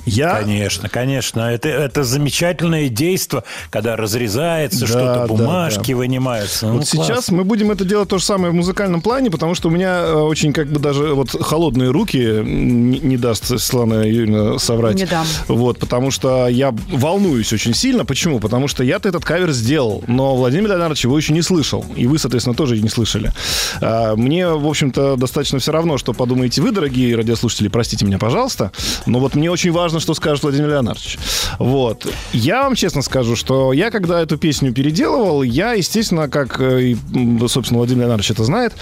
Я... Конечно, конечно. Это, это замечательное действо, когда разрезается Да, что-то, да, бумажки да. вынимаются. Ну, вот сейчас классно. мы будем это делать то же самое в музыкальном плане, потому что у меня э, очень как бы даже вот холодные руки не, не даст Светлана Юрьевна соврать. Не дам. Вот, потому что я волнуюсь очень сильно. Почему? Потому что я-то этот кавер сделал, но Владимир Леонардович его еще не слышал. И вы, соответственно, тоже не слышали. А, Мне, в общем-то, достаточно все равно, что подумаете вы, дорогие радиослушатели, простите меня, пожалуйста. Но вот мне очень важно, что скажет Владимир Леонардович. Вот. Я вам честно скажу, что я, когда эту песню переделывал, я, естественно, как, э, и, собственно, Владимир Леонардович это знает,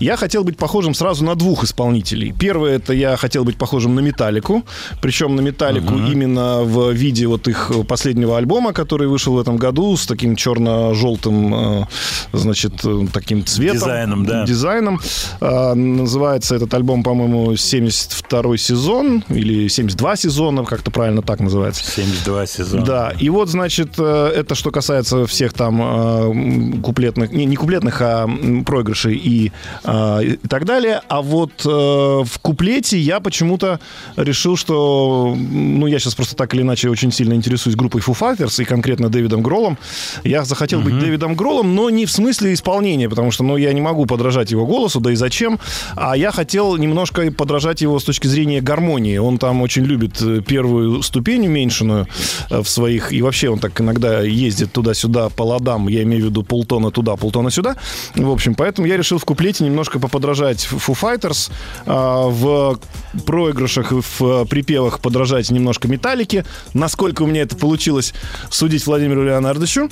я хотел быть похожим сразу на двух исполнителей. Первое, это я хотел быть похожим на Металлику, причем на Металлику именно в виде вот их последнего альбома, который вышел в этом году с таким черно-желтым, э, значит, э, таким цветом. Дизайном, да. Дизайном. А, Называется этот альбом, по-моему, 72 сезон или 72 сезона, как-то правильно так называется. 72 сезона. Да, и вот, значит, э, это что касается всех там э, куплетных, не, не куплетных, а проигрышей и, э, и так далее. А вот э, в куплете я почему-то решил, что, ну, я сейчас просто так или иначе очень сильно интересуюсь группой Foo Fighters и конкретно Дэвидом Гроллом. Я захотел быть Дэвидом Гроллом, но не в смысле исполнения, потому что, ну, я не могу подражать его голосу, да и зачем. А я хотел немножко подражать его с точки зрения гармонии. Он там очень любит первую ступень уменьшенную э, в своих... И вообще он так иногда ездит туда-сюда по ладам. Я имею в виду полтона туда, полтона сюда. В общем, поэтому я решил в куплете немножко поподражать Foo Fighters. а, В проигрышах и в э, припевах подражать немножко металлики. Насколько у меня это получилось, судить Владимиру Леонардовичу.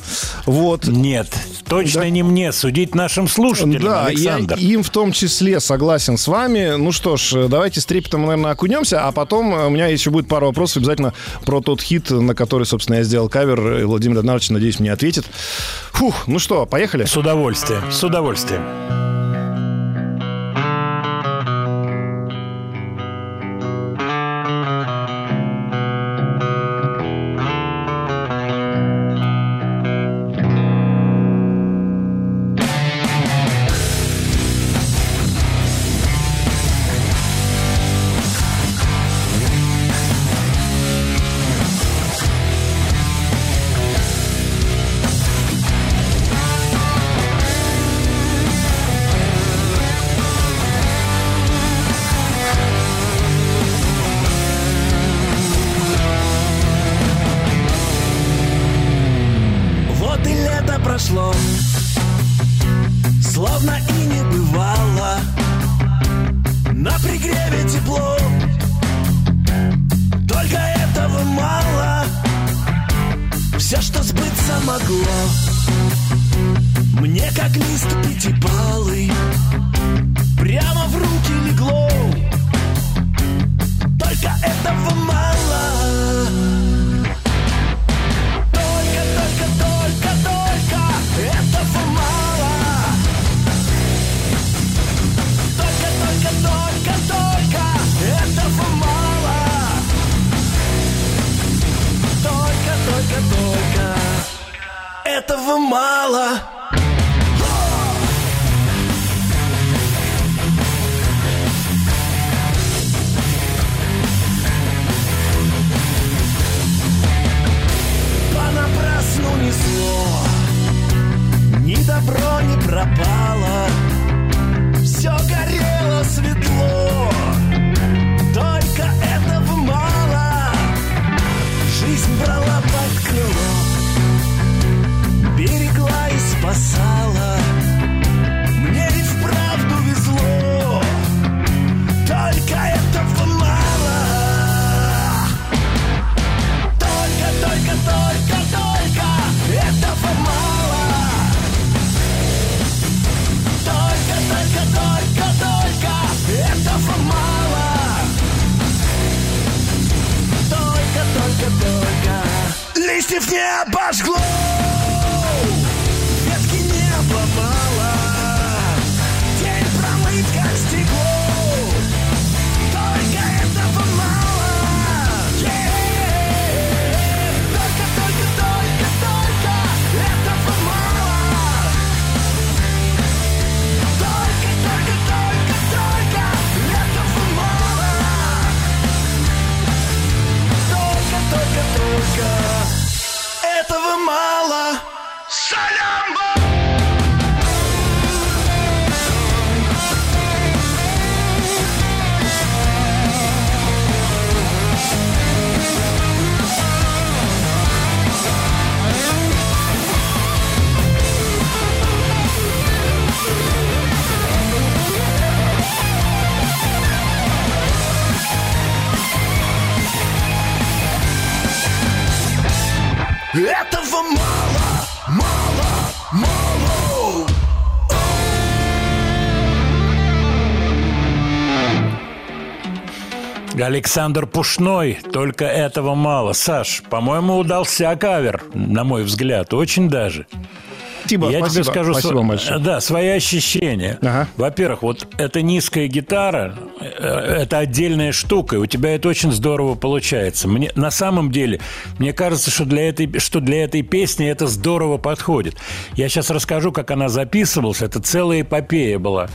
Вот. Нет, точно Да. не мне, судить нашим слушателям, Да, Александр. я им в том числе согласен с вами. Ну что ж, давайте с трепетом, наверное, окунемся, а потом э, у меня еще будет пару вопросов обязательно про тот хит, на который, собственно, я сделал кавер. И Владимир Леонардович, надеюсь, мне ответит. Фух, ну что, поехали? С удовольствием, с удовольствием. Александр Пушной, только этого мало. Саш, по-моему, удался кавер, на мой взгляд, очень даже. Спасибо, Я спасибо, тебе скажу, спасибо сво- большое. да, свои ощущения. Во-первых, вот эта низкая гитара, это отдельная штука, и у тебя это очень здорово получается. Мне на самом деле, мне кажется, что для этой, что для этой песни это здорово подходит. Я сейчас расскажу, как она записывалась. Это целая эпопея была.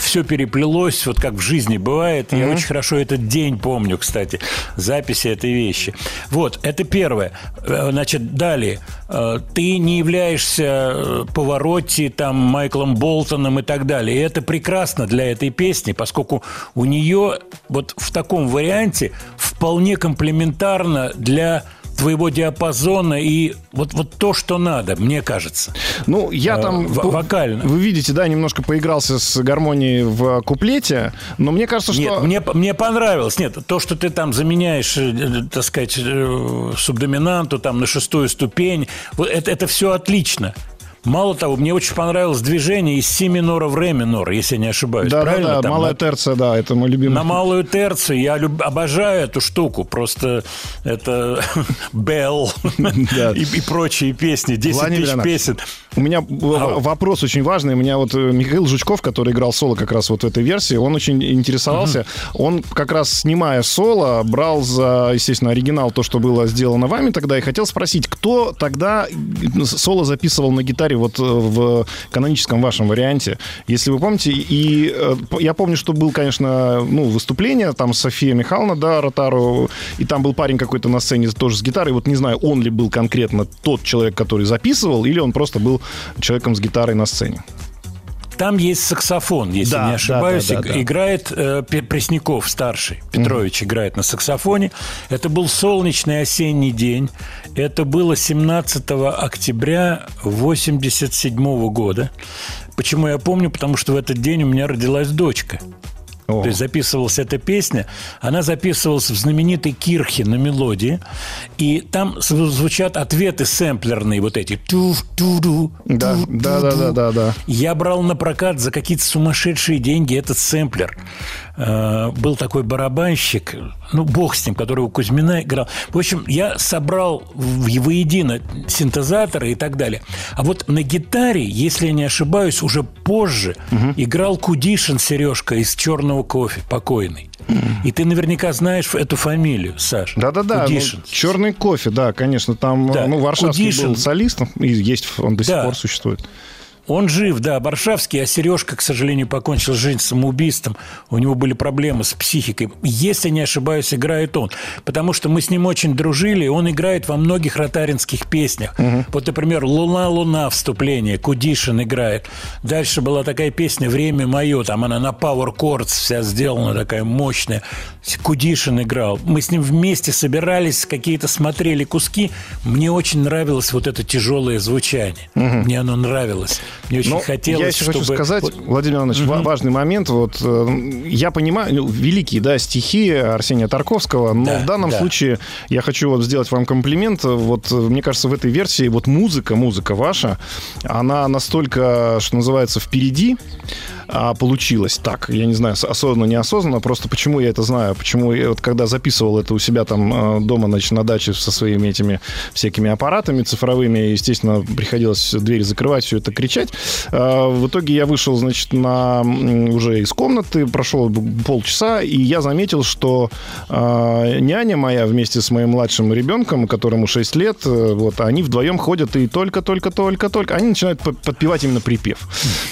Все переплелось, вот как в жизни бывает. Я Мгм. очень хорошо этот день помню, кстати, записи этой вещи. Вот, это первое. Э, Значит, далее. Э, Ты не являешься э, Поворотти, там, Майклом Болтоном и так далее. И это прекрасно для этой песни, поскольку у нее вот в таком варианте вполне комплементарно для твоего диапазона и вот, вот то, что надо, мне кажется. Ну, я Э, там... в- вокально. Вы видите, да, немножко поигрался с гармонией в куплете, но мне кажется, что... Нет, мне, мне понравилось. Нет, то, что ты там заменяешь, э, э, так сказать, э, субдоминанту там на шестую ступень, вот это, это все отлично. Мало того, мне очень понравилось движение из си минора в ре минор, если я не ошибаюсь. Да, да, Правильно? да, Там малая на- терция, да, это мой любимый. на малую терцию я люб- обожаю эту штуку. Просто это (laughs) Белл и, и прочие песни. 10 Владимир тысяч Леонидович, песен. У меня вопрос очень важный. У меня вот э, Михаил Жучков, который играл соло как раз вот в этой версии, он очень интересовался. Он как раз, снимая соло, брал за, естественно, оригинал то, что было сделано вами тогда, и хотел спросить, кто тогда э, соло записывал на гитаре вот э, в каноническом вашем варианте, если вы помните. И э, я помню, что был, конечно, ну, выступление, там София Михайловна, да, Ротару, и там был парень какой-то на сцене тоже с гитарой. Вот не знаю, он ли был конкретно тот человек, который записывал, или он просто был человеком с гитарой на сцене. Там есть саксофон, если Да, не ошибаюсь. да, да, да. Играет э, Пресняков старший. Петрович играет на саксофоне. Это был солнечный осенний день. Это было 17 октября 87 года. Почему я помню? Потому что в этот день у меня родилась дочка. То есть записывалась эта песня. Она записывалась в знаменитой Кирхе на мелодии. И там зв- звучат ответы сэмплерные, вот эти. Ту-ту-ду, Да, да, да, да, да, да. я брал на прокат за какие-то сумасшедшие деньги этот сэмплер. Э, Был такой барабанщик, ну, бог с ним, который у Кузьмина играл. В общем, я собрал воедино синтезаторы и так далее. А вот на гитаре, если я не ошибаюсь, уже позже играл Кудишин Сережка из «Черного кофе», покойный. И ты наверняка знаешь эту фамилию, Саш. Да-да-да, ну, Кудишин. черный кофе, да, конечно, там, Да, ну, Варшавский Кудишин. был солистом, и есть, он до сих Да. пор существует. Он жив, да, Варшавский, а Сережка, к сожалению, покончил жизнь самоубийством. У него были проблемы с психикой. Если не ошибаюсь, играет он. Потому что мы с ним очень дружили, и он играет во многих ротаринских песнях. Вот, например, «Луна, луна» вступление, Кудишин играет. Дальше была такая песня «Время мое», там она на Power Chords вся сделана, такая мощная. Кудишин играл. Мы с ним вместе собирались, какие-то смотрели куски. Мне очень нравилось вот это тяжелое звучание. Мне оно нравилось. Мне очень Но хотелось, я еще чтобы... хочу сказать, Вот- Владимир Иванович, ва- важный момент. Вот э, я понимаю, ну, великие, да, стихи Арсения Тарковского, но Да, в данном да. случае я хочу вот сделать вам комплимент. Вот э, мне кажется, в этой версии вот музыка, музыка ваша, она настолько, что называется, впереди а, получилось так. Я не знаю, осознанно, неосознанно. Просто почему я это знаю? Почему я вот когда записывал это у себя там э, дома, значит, на даче со своими этими всякими аппаратами цифровыми, естественно, приходилось двери закрывать, все это кричать. А, В итоге я вышел, значит, на уже из комнаты, прошел полчаса, и я заметил, что а, няня моя вместе с моим младшим ребенком, которому 6 лет, э, вот, они вдвоем ходят и только-только-только-только, они начинают подпевать именно припев.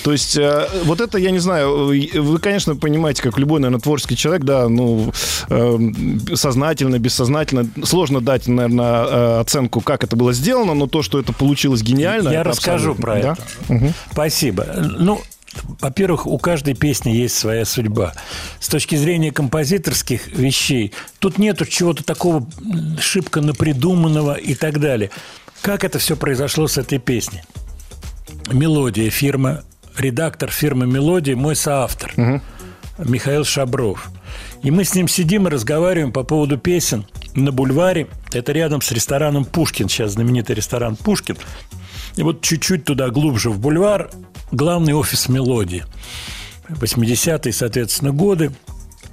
То есть э, вот это, я не знаю, вы, конечно, понимаете, как любой, наверное, творческий человек, да, ну, э, сознательно, бессознательно, сложно дать, наверное, э, оценку, как это было сделано, но то, что это получилось гениально... Я расскажу абсолютно- про да? это. Мгм. Спасибо. Ну, во-первых, у каждой песни есть своя судьба. С точки зрения композиторских вещей, тут нету чего-то такого шибко напридуманного и так далее. Как это все произошло с этой песней? Мелодия фирма, редактор фирмы «Мелодия» мой соавтор Михаил Шабров. И мы с ним сидим и разговариваем по поводу песен на бульваре. Это рядом с рестораном «Пушкин». Сейчас знаменитый ресторан «Пушкин». И вот чуть-чуть туда глубже в бульвар главный офис «Мелодии». 80-е, соответственно, годы.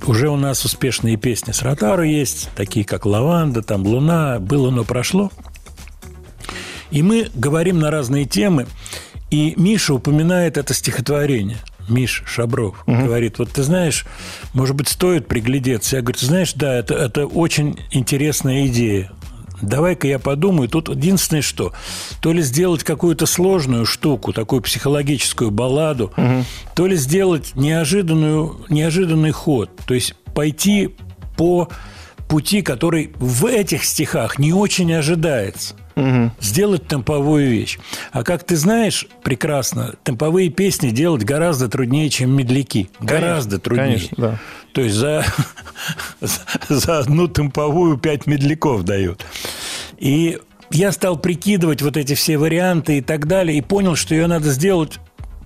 Уже у нас успешные песни с Ротару есть, такие как «Лаванда», там «Луна», «Было, но прошло». И мы говорим на разные темы, и Миша упоминает это стихотворение. Миш Шабров говорит, вот ты знаешь, может быть, стоит приглядеться. Я говорю, ты знаешь, да, это, это очень интересная идея. Давай-ка я подумаю. Тут единственное что, то ли сделать какую-то сложную штуку, такую психологическую балладу, то ли сделать неожиданную, неожиданный ход. То есть пойти по пути, который в этих стихах не очень ожидается. Сделать темповую вещь. А как ты знаешь прекрасно, темповые песни делать гораздо труднее, чем медляки. Гораздо труднее. конечно, да. То есть за, за- (laughs) за одну темповую пять медляков дают. И я стал прикидывать вот эти все варианты и так далее, и понял, что ее надо сделать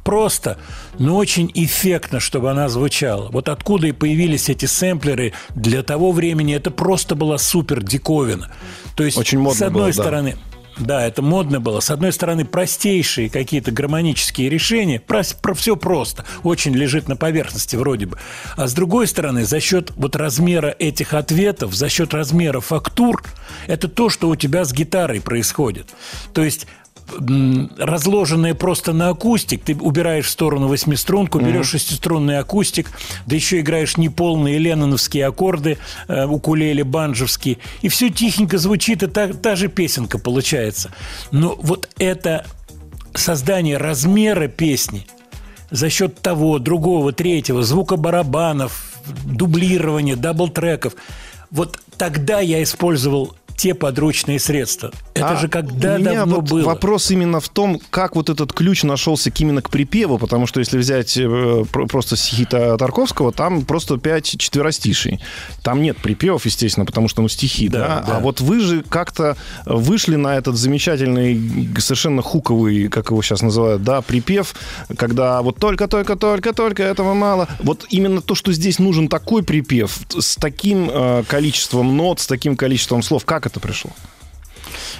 просто, но очень эффектно, чтобы она звучала. Вот откуда и появились эти сэмплеры для того времени, это просто была супер диковина. То есть, Очень модно с одной было, да. стороны, да, это модно было. С одной стороны, простейшие какие-то гармонические решения, про, все просто, очень лежит на поверхности вроде бы. А с другой стороны, за счет вот размера этих ответов, за счет размера фактур, это то, что у тебя с гитарой происходит. То есть м, разложенное просто на акустик, ты убираешь в сторону восьмиструнку, берешь шестиструнный акустик, да еще играешь неполные ленноновские аккорды, э, укулеле, банджевские, и все тихенько звучит, и та, та же песенка получается. Но вот это создание размера песни за счет того, другого, третьего, звука барабанов, дублирования, double-track ов, вот тогда я использовал те подручные средства. Это А же когда у меня давно вот было. вопрос именно в том, как вот этот ключ нашелся именно к припеву, потому что если взять э, про- просто стихи Та- Тарковского, там просто пять четверостишей. Там нет припевов, естественно, потому что ну стихи, да, Да, да. А вот вы же как-то вышли на этот замечательный, совершенно хуковый, как его сейчас называют, да, припев, когда вот только, только, только, только этого мало. Вот именно то, что здесь нужен такой припев с таким э, количеством нот, с таким количеством слов, как это пришло?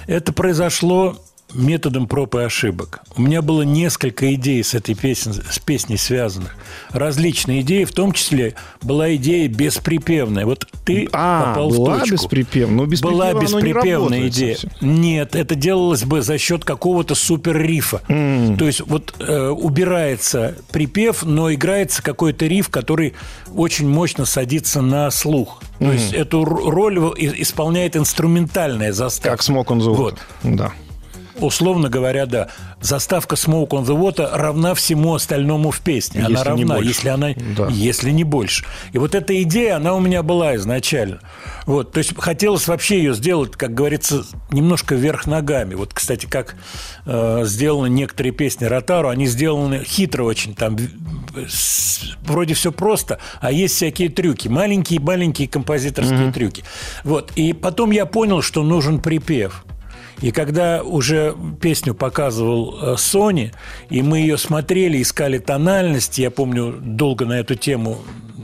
Это произошло методом проб и ошибок. У меня было несколько идей с этой песней, с песней связанных. Различные идеи, в том числе была идея бесприпевная. Вот ты А, попал была в точку. бесприпевная. Но без была припева оно не бесприпевная работает идея. совсем. Нет, это делалось бы за счет какого-то супер рифа. То есть вот э, убирается припев, но играется какой-то риф, который очень мощно садится на слух. То есть эту роль исполняет инструментальная заставка. Как on the Water. Вот. Да. Условно говоря, да. Заставка Smoke on the Water равна всему остальному в песне. Она Если равна, если она, Да. если не больше. И вот эта идея, она у меня была изначально. Вот, то есть хотелось вообще ее сделать, как говорится, немножко вверх ногами. Вот, кстати, как э, сделаны некоторые песни Ротару, они сделаны хитро очень, там с- вроде все просто, а есть всякие трюки, маленькие-маленькие композиторские трюки. Вот, и потом я понял, что нужен припев. И когда уже песню показывал э, Sony, и мы ее смотрели, искали тональность, я помню, долго на эту тему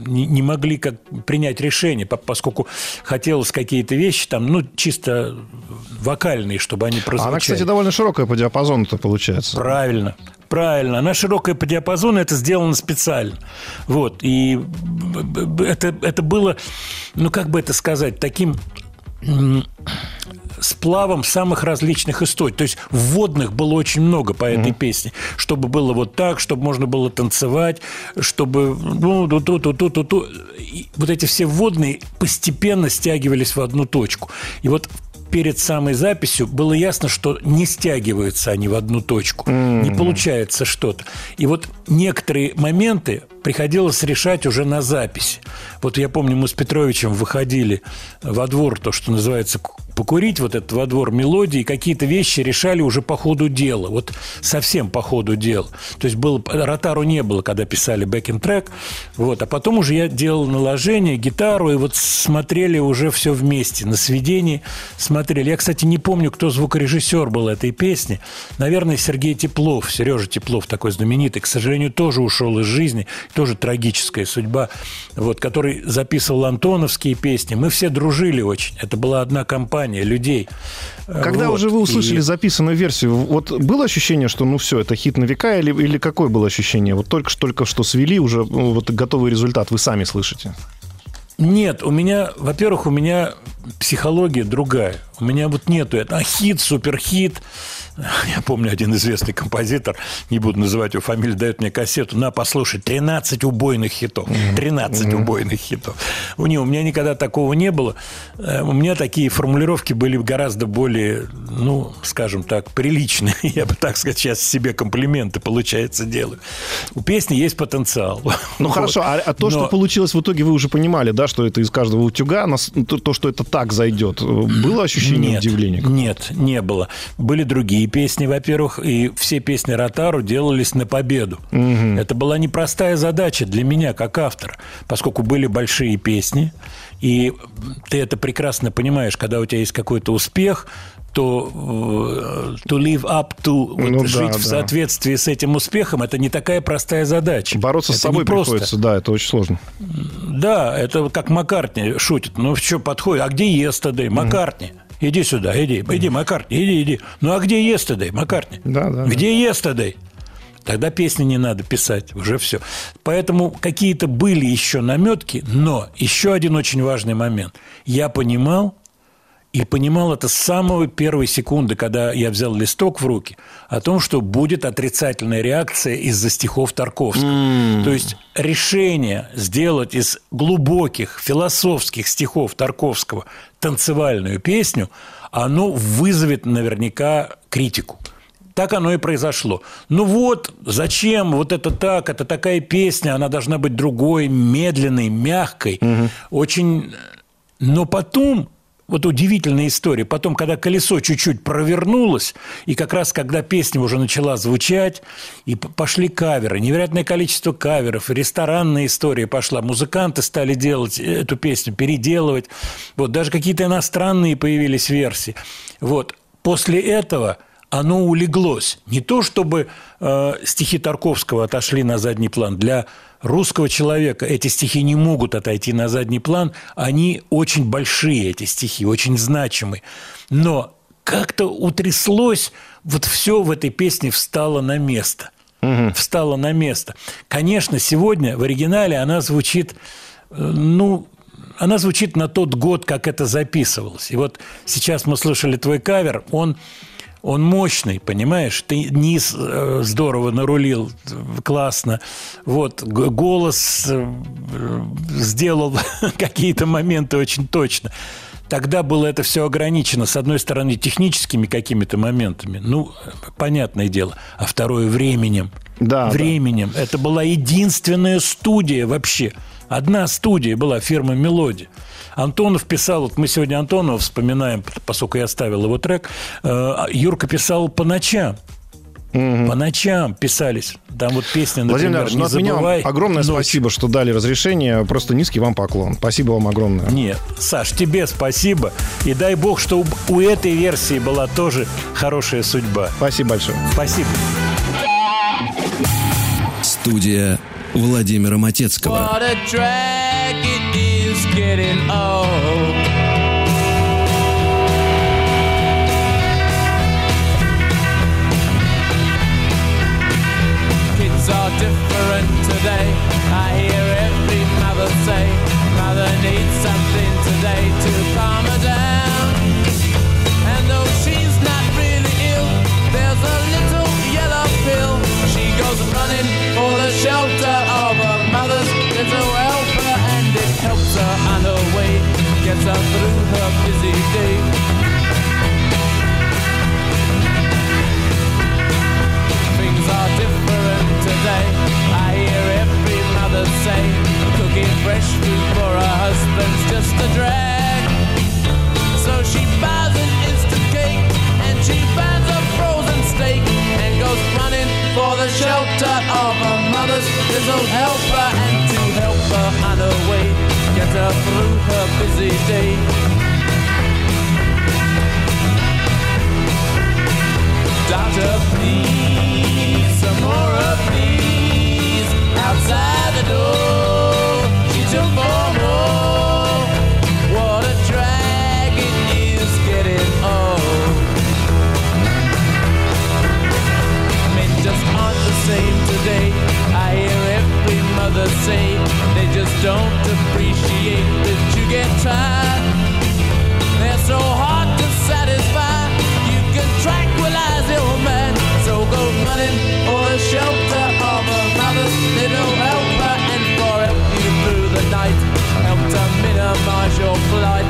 не, могли как принять решение, по- поскольку хотелось какие-то вещи там, ну, чисто вокальные, чтобы они прозвучали. Она, кстати, довольно широкая по диапазону-то получается. Правильно, правильно. Она широкая по диапазону, это сделано специально. Вот. И это, это было, ну, как бы это сказать, таким сплавом самых различных историй. То есть вводных было очень много по этой песне. Чтобы было вот так, чтобы можно было танцевать, чтобы... Ну, ту ту ту ту ту Вот эти все вводные постепенно стягивались в одну точку. И вот перед самой записью было ясно, что не стягиваются они в одну точку, не получается что-то. И вот некоторые моменты приходилось решать уже на записи. Вот я помню, мы с Петровичем выходили во двор, то, что называется, покурить, вот этот во двор мелодии, какие-то вещи решали уже по ходу дела, вот совсем по ходу дела. То есть было, ротару не было, когда писали бэкин трек, вот, а потом уже я делал наложение, гитару, и вот смотрели уже все вместе, на сведении смотрели. Я, кстати, не помню, кто звукорежиссер был этой песни. Наверное, Сергей Теплов, Сережа Теплов, такой знаменитый, к сожалению, тоже ушел из жизни, тоже трагическая судьба, вот, который записывал антоновские песни. Мы все дружили очень. Это была одна компания людей. Когда Вот. уже вы услышали И- записанную версию, вот было ощущение, что ну все, это хит на века, или, или какое было ощущение? Вот только только что свели, уже ну, вот готовый результат вы сами слышите. Нет, у меня, во-первых, у меня психология другая. У меня вот нету это. А хит, суперхит. Я помню, один известный композитор, не буду называть его фамилию, дает мне кассету. На, послушай, 13 убойных хитов. 13 убойных хитов. У него, у меня никогда такого не было. Э, У меня такие формулировки были гораздо более, ну, скажем так, приличные. (laughs) Я бы так сказать, сейчас себе комплименты, получается, делаю. У песни есть потенциал. (laughs) Ну Вот. хорошо, а, а то, что Но- получилось в итоге, вы уже понимали, да, что это из каждого утюга, то, что это так зайдет, было ощущение нет, удивления? Нет, не было. Были другие песни, во-первых, и все песни Ротару делались на победу. Это была непростая задача для меня, как автора, поскольку были большие песни, и ты это прекрасно понимаешь, когда у тебя есть какой-то успех, то э, to live up to, вот Ну да, жить в да. соответствии с этим успехом, это не такая простая задача. Бороться с Это собой не просто. приходится, да, это очень сложно. Да, это как Маккартни шутит. Ну, что подходит? А где Естедей? Маккартни. Иди сюда, иди, иди, Маккартни, иди, иди. Ну, а где Естедей, Маккартни? Да, да. Где Естедей? Тогда песни не надо писать, уже все. Поэтому какие-то были еще наметки, но еще один очень важный момент. Я понимал, и понимал это с самой первой секунды, когда я взял листок в руки, о том, что будет отрицательная реакция из-за стихов Тарковского. То есть решение сделать из глубоких философских стихов Тарковского танцевальную песню, оно вызовет наверняка критику. Так оно и произошло. Ну вот, зачем вот это так, это такая песня, она должна быть другой, медленной, мягкой, очень... Но потом, вот удивительная история, потом, когда колесо чуть-чуть провернулось, и как раз когда песня уже начала звучать, и пошли каверы, невероятное количество каверов, ресторанная история пошла, музыканты стали делать эту песню, переделывать, вот, даже какие-то иностранные появились версии. Вот, после этого оно улеглось. Не то, чтобы э, стихи Тарковского отошли на задний план. Для русского человека эти стихи не могут отойти на задний план. Они очень большие, эти стихи, очень значимые. Но как-то утряслось, вот все в этой песне встало на место. Встало на место. Конечно, сегодня в оригинале она звучит, э, ну, она звучит на тот год, как это записывалось. И вот сейчас мы слышали твой кавер, он он мощный, понимаешь? Ты низ э, здорово нарулил, классно. Вот, голос э, сделал (laughs) какие-то моменты очень точно. Тогда было это все ограничено, с одной стороны, техническими какими-то моментами, ну, понятное дело, а второе временем. Да, временем. Это была единственная студия вообще. Одна студия была, фирма «Мелодия». Антонов писал, вот мы сегодня Антонова вспоминаем, поскольку я ставил его трек, э, Юрка писал по ночам. По ночам писались. Там вот песня, например, Владимир, ну, «Не от меня вам забывай». огромное ночь. спасибо, что дали разрешение. Просто низкий вам поклон. Спасибо вам огромное. Нет, Саш, тебе спасибо. И дай бог, что у этой версии была тоже хорошая судьба. Спасибо большое. Спасибо. Студия Владимира Матецкого. Today. I hear every mother say, Mother needs gets her through her busy day. Things are different today. I hear every mother say, cooking fresh food for her husband's just a drag. So she buys an instant cake and she finds a frozen steak and goes running for the shelter of her mother's little helper and to help her on her way, get her through her busy day. Doctor, please, some more of these outside the door. She took four more. What a drag it is getting old. Men just aren't the same today. I hear every mother say they just don't that you get tired. They're so hard to satisfy. You can tranquilize your man. So go running the shelter of a mother's little helper and you through the night. Help to minimize your flight.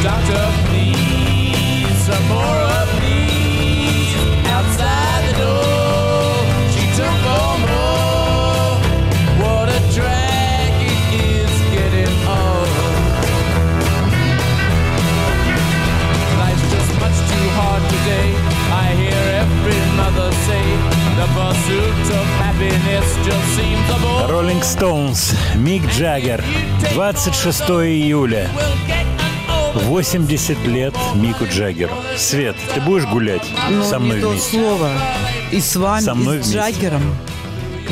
Doctor, Роллинг Стоунс, Мик Джаггер, 26 июля. 80 лет Мику Джаггеру. Свет, ты будешь гулять Ну, со мной не то вместе? слово. И с вами, Со мной и с вместе. Джаггером.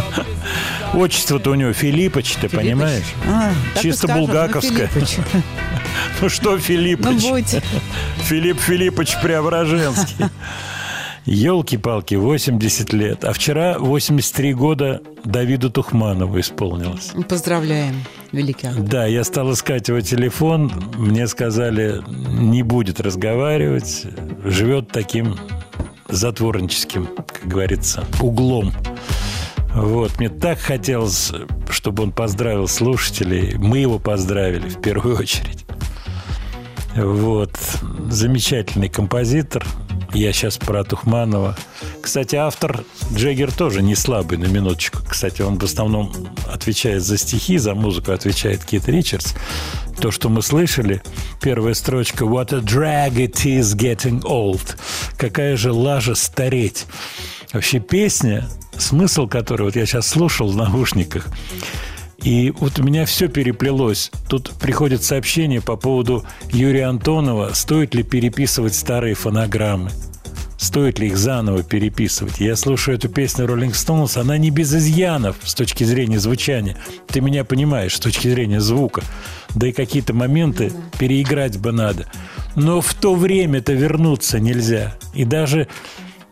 (laughs) Отчество-то у него Филиппыч, ты понимаешь? А, Чисто скажем, ну, булгаковское. (laughs) Филиппыч. Ну что, Ну, Филиппыч? будь. Филипп Филиппович Преображенский. (laughs) Елки-палки, 80 лет. А вчера 83 года Давиду Тухманову исполнилось. Поздравляем, великий. Да, я стал искать его телефон. Мне сказали, не будет разговаривать. Живет таким затворническим, как говорится, углом. Вот, мне так хотелось, чтобы он поздравил слушателей. Мы его поздравили в первую очередь. Вот. Замечательный композитор. Я сейчас про Тухманова. Кстати, автор Джеггер тоже не слабый, на минуточку. Кстати, он в основном отвечает за стихи, за музыку отвечает Кит Ричардс. То, что мы слышали, первая строчка «What a drag it is getting old». Какая же лажа стареть. Вообще песня, смысл которой вот я сейчас слушал в наушниках, и вот у меня все переплелось. Тут приходит сообщение по поводу Юрия Антонова, стоит ли переписывать старые фонограммы. Стоит ли их заново переписывать. Я слушаю эту песню Rolling Stones, она не без изъянов с точки зрения звучания. Ты меня понимаешь, с точки зрения звука. Да и какие-то моменты переиграть бы надо. Но в то время-то вернуться нельзя. И даже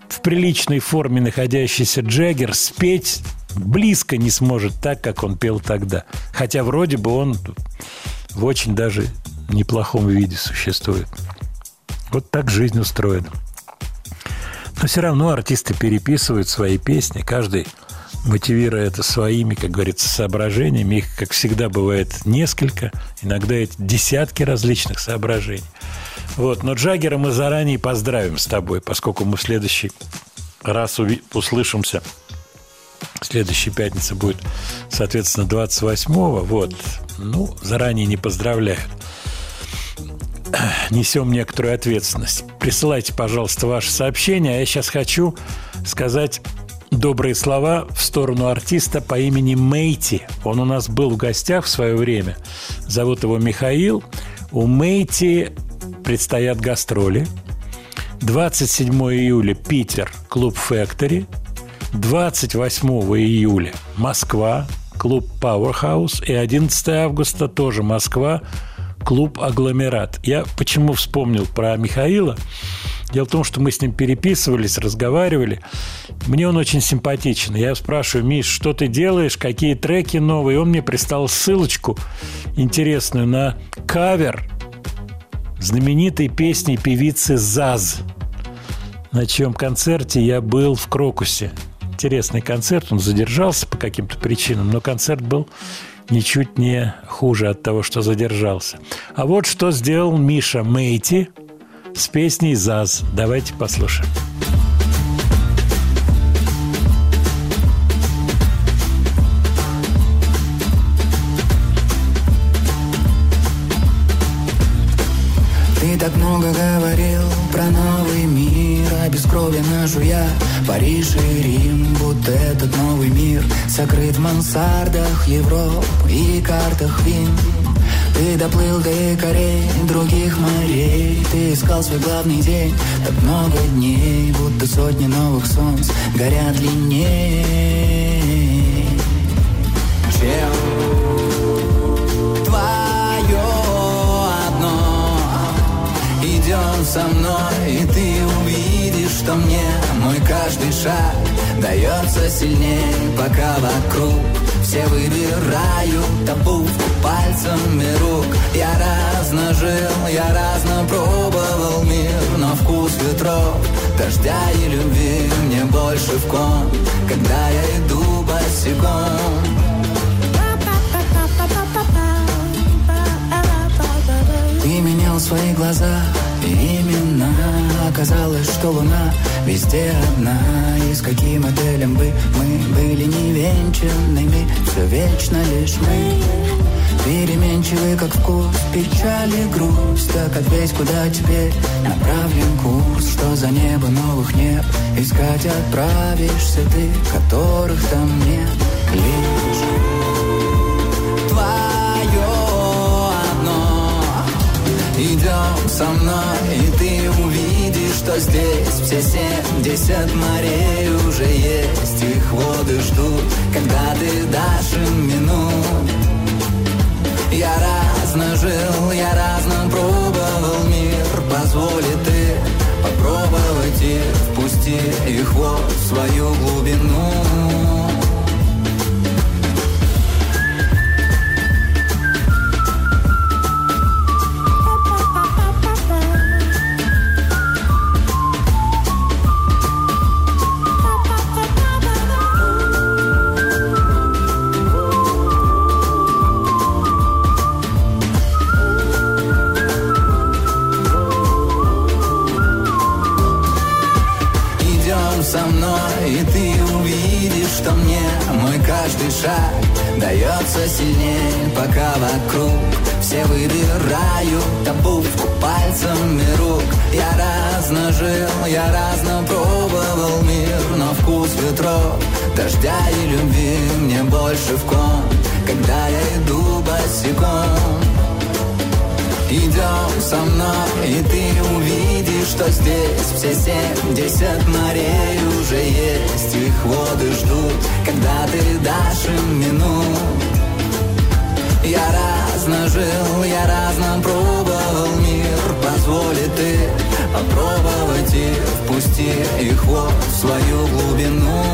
в приличной форме находящийся Джаггер спеть близко не сможет так, как он пел тогда. Хотя вроде бы он в очень даже неплохом виде существует. Вот так жизнь устроена. Но все равно артисты переписывают свои песни, каждый мотивируя это своими, как говорится, соображениями. Их, как всегда, бывает несколько, иногда это десятки различных соображений. Вот. Но Джаггера мы заранее поздравим с тобой, поскольку мы в следующий раз услышимся. Следующая пятница будет, соответственно, 28-го. Вот. Ну, заранее не поздравляют. (clears throat) Несем некоторую ответственность. Присылайте, пожалуйста, ваши сообщения. А я сейчас хочу сказать добрые слова в сторону артиста по имени Мейти. Он у нас был в гостях в свое время. Зовут его Михаил. У Мейти предстоят гастроли. 27 июля Питер, клуб Factory. 28 июля Москва, клуб Powerhouse. И 11 августа тоже Москва, клуб Агломерат. Я почему вспомнил про Михаила? Дело в том, что мы с ним переписывались, разговаривали. Мне он очень симпатичен. Я спрашиваю, Миш, что ты делаешь, какие треки новые? Он мне прислал ссылочку интересную на кавер знаменитой песни певицы Заз, на чьем концерте я был в Крокусе. Интересный концерт, он задержался по каким-то причинам, но концерт был ничуть не хуже от того, что задержался. А вот что сделал Миша Мейти с песней «Заз». Давайте послушаем. Ты так много новый мир Обескровенно жуя Париж и Рим Будто этот новый мир Сокрыт в мансардах Европ И картах вин. Ты доплыл до якорей других морей. Ты искал свой главный день. Так много дней Будто сотни новых солнц Горят длиннее Чем твое одно? Идем со мной, и ты увидишь, что мне Мой каждый шаг дается сильнее Пока вокруг все выбирают обувку пальцами рук Я разно жил, я разно пробовал мир Но вкус ветров, дождя и любви Мне больше в ком, когда я иду босиком менял свои глаза. И именно Оказалось, что луна везде одна. И с каким отелем бы мы были невенчанными Все вечно лишь мы. Переменчивый, как вкус, печаль и грусть. Так ответь, куда теперь? Направлен курс Что за небо новых неб? Искать отправишься ты, которых там нет. Лишь Идем со мной, и ты увидишь, что здесь Все семьдесят морей уже есть. Их воды ждут, когда ты дашь им минут Я разно жил, я разно пробовал мир. Позволи ты попробовать и впусти их вот в свою глубину сильнее, пока вокруг все выбирают обувку пальцами рук. Я разно жил, я разно пробовал мир, но вкус ветров, дождя и любви мне больше в ком, когда я иду босиком. Идем со мной, и ты увидишь, что здесь все семьдесят морей уже есть. Их воды ждут, когда ты дашь им минут. Я разно жил, я разно пробовал мир Позволи ты попробовать и впусти их вот в свою глубину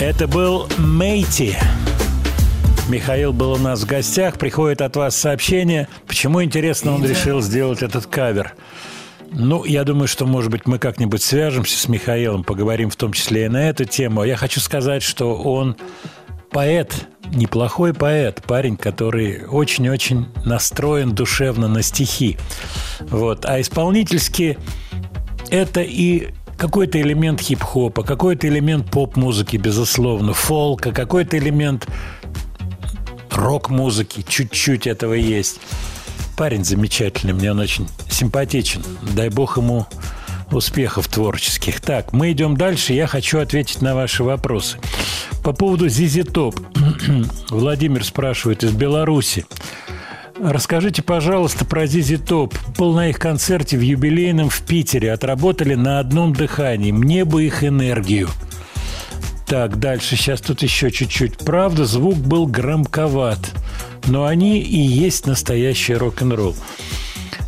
Это был Мейти. Михаил был у нас в гостях. Приходит от вас сообщение. Почему, интересно, он решил сделать этот кавер? Ну, я думаю, что, может быть, мы как-нибудь свяжемся с Михаилом, поговорим в том числе и на эту тему. Я хочу сказать, что он поэт, неплохой поэт, парень, который очень-очень настроен душевно на стихи. Вот. А исполнительски это и какой-то элемент хип-хопа, какой-то элемент поп-музыки, безусловно, фолка, какой-то элемент рок-музыки, чуть-чуть этого есть. Парень замечательный, мне он очень симпатичен. Дай бог ему успехов творческих. Так, мы идем дальше. Я хочу ответить на ваши вопросы. По поводу Зизи Топ. (clears throat) Владимир спрашивает из Беларуси. Расскажите, пожалуйста, про Зизи Топ. Был на их концерте в юбилейном в Питере. Отработали на одном дыхании. Мне бы их энергию. Так, дальше. Сейчас тут еще чуть-чуть. Правда, звук был громковат. Но они и есть настоящий рок-н-ролл.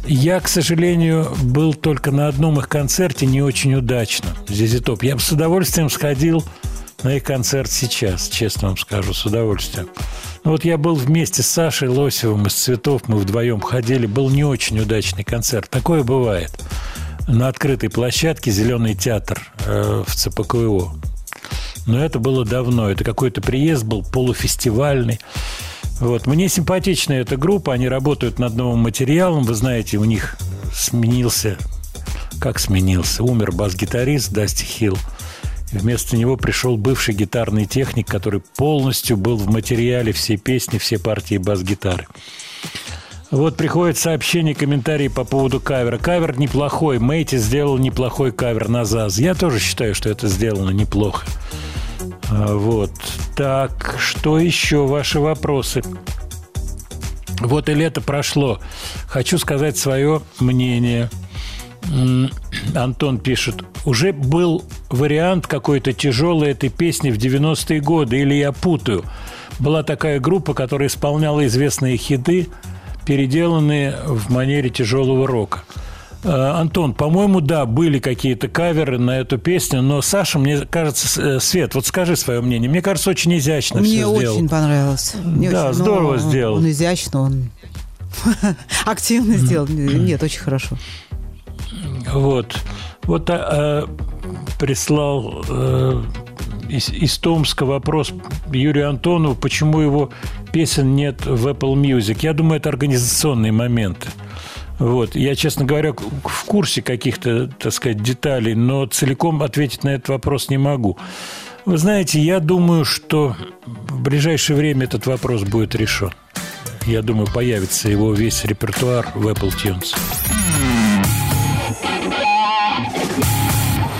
Я, к сожалению, был только на одном их концерте не очень удачно. Зизи Топ. Я бы с удовольствием сходил на их концерт сейчас, честно вам скажу, с удовольствием. Ну, вот я был вместе с Сашей Лосевым из «Цветов», мы вдвоем ходили, был не очень удачный концерт. Такое бывает. На открытой площадке «Зеленый театр» э, в ЦПКО. Но это было давно. Это какой-то приезд был полуфестивальный. Вот. Мне симпатична эта группа. Они работают над новым материалом. Вы знаете, у них сменился... Как сменился? Умер бас-гитарист Дасти Хилл. Вместо него пришел бывший гитарный техник, который полностью был в материале все песни, все партии бас-гитары. Вот приходит сообщение, комментарий по поводу кавера. Кавер неплохой. Мэйти сделал неплохой кавер на ЗАЗ. Я тоже считаю, что это сделано неплохо. А, Вот. Так, что еще? Ваши вопросы. Вот и лето прошло. Хочу сказать свое мнение. Антон пишет. Уже был вариант какой-то тяжелой этой песни в 90-е годы, или я путаю. Была такая группа, которая исполняла известные хиты, переделанные в манере тяжелого рока. Э, Антон, по-моему, да, были какие-то каверы на эту песню, но Саша, мне кажется, э, Свет, вот скажи свое мнение. Мне кажется, очень изящно Мне все сделал. очень понравилось. Мне Да, очень- здорово ну, сделал. Он изящно, он (laughs) активно сделал. Нет, очень хорошо. Вот. Вот а, а, прислал э, из, из Томска вопрос Юрию Антонову, почему его песен нет в Apple Music. Я думаю, это организационные моменты. Вот. Я, честно говоря, в курсе каких-то, так сказать, деталей, но целиком ответить на этот вопрос не могу. Вы знаете, я думаю, что в ближайшее время этот вопрос будет решен. Я думаю, появится его весь репертуар в Apple Tunes.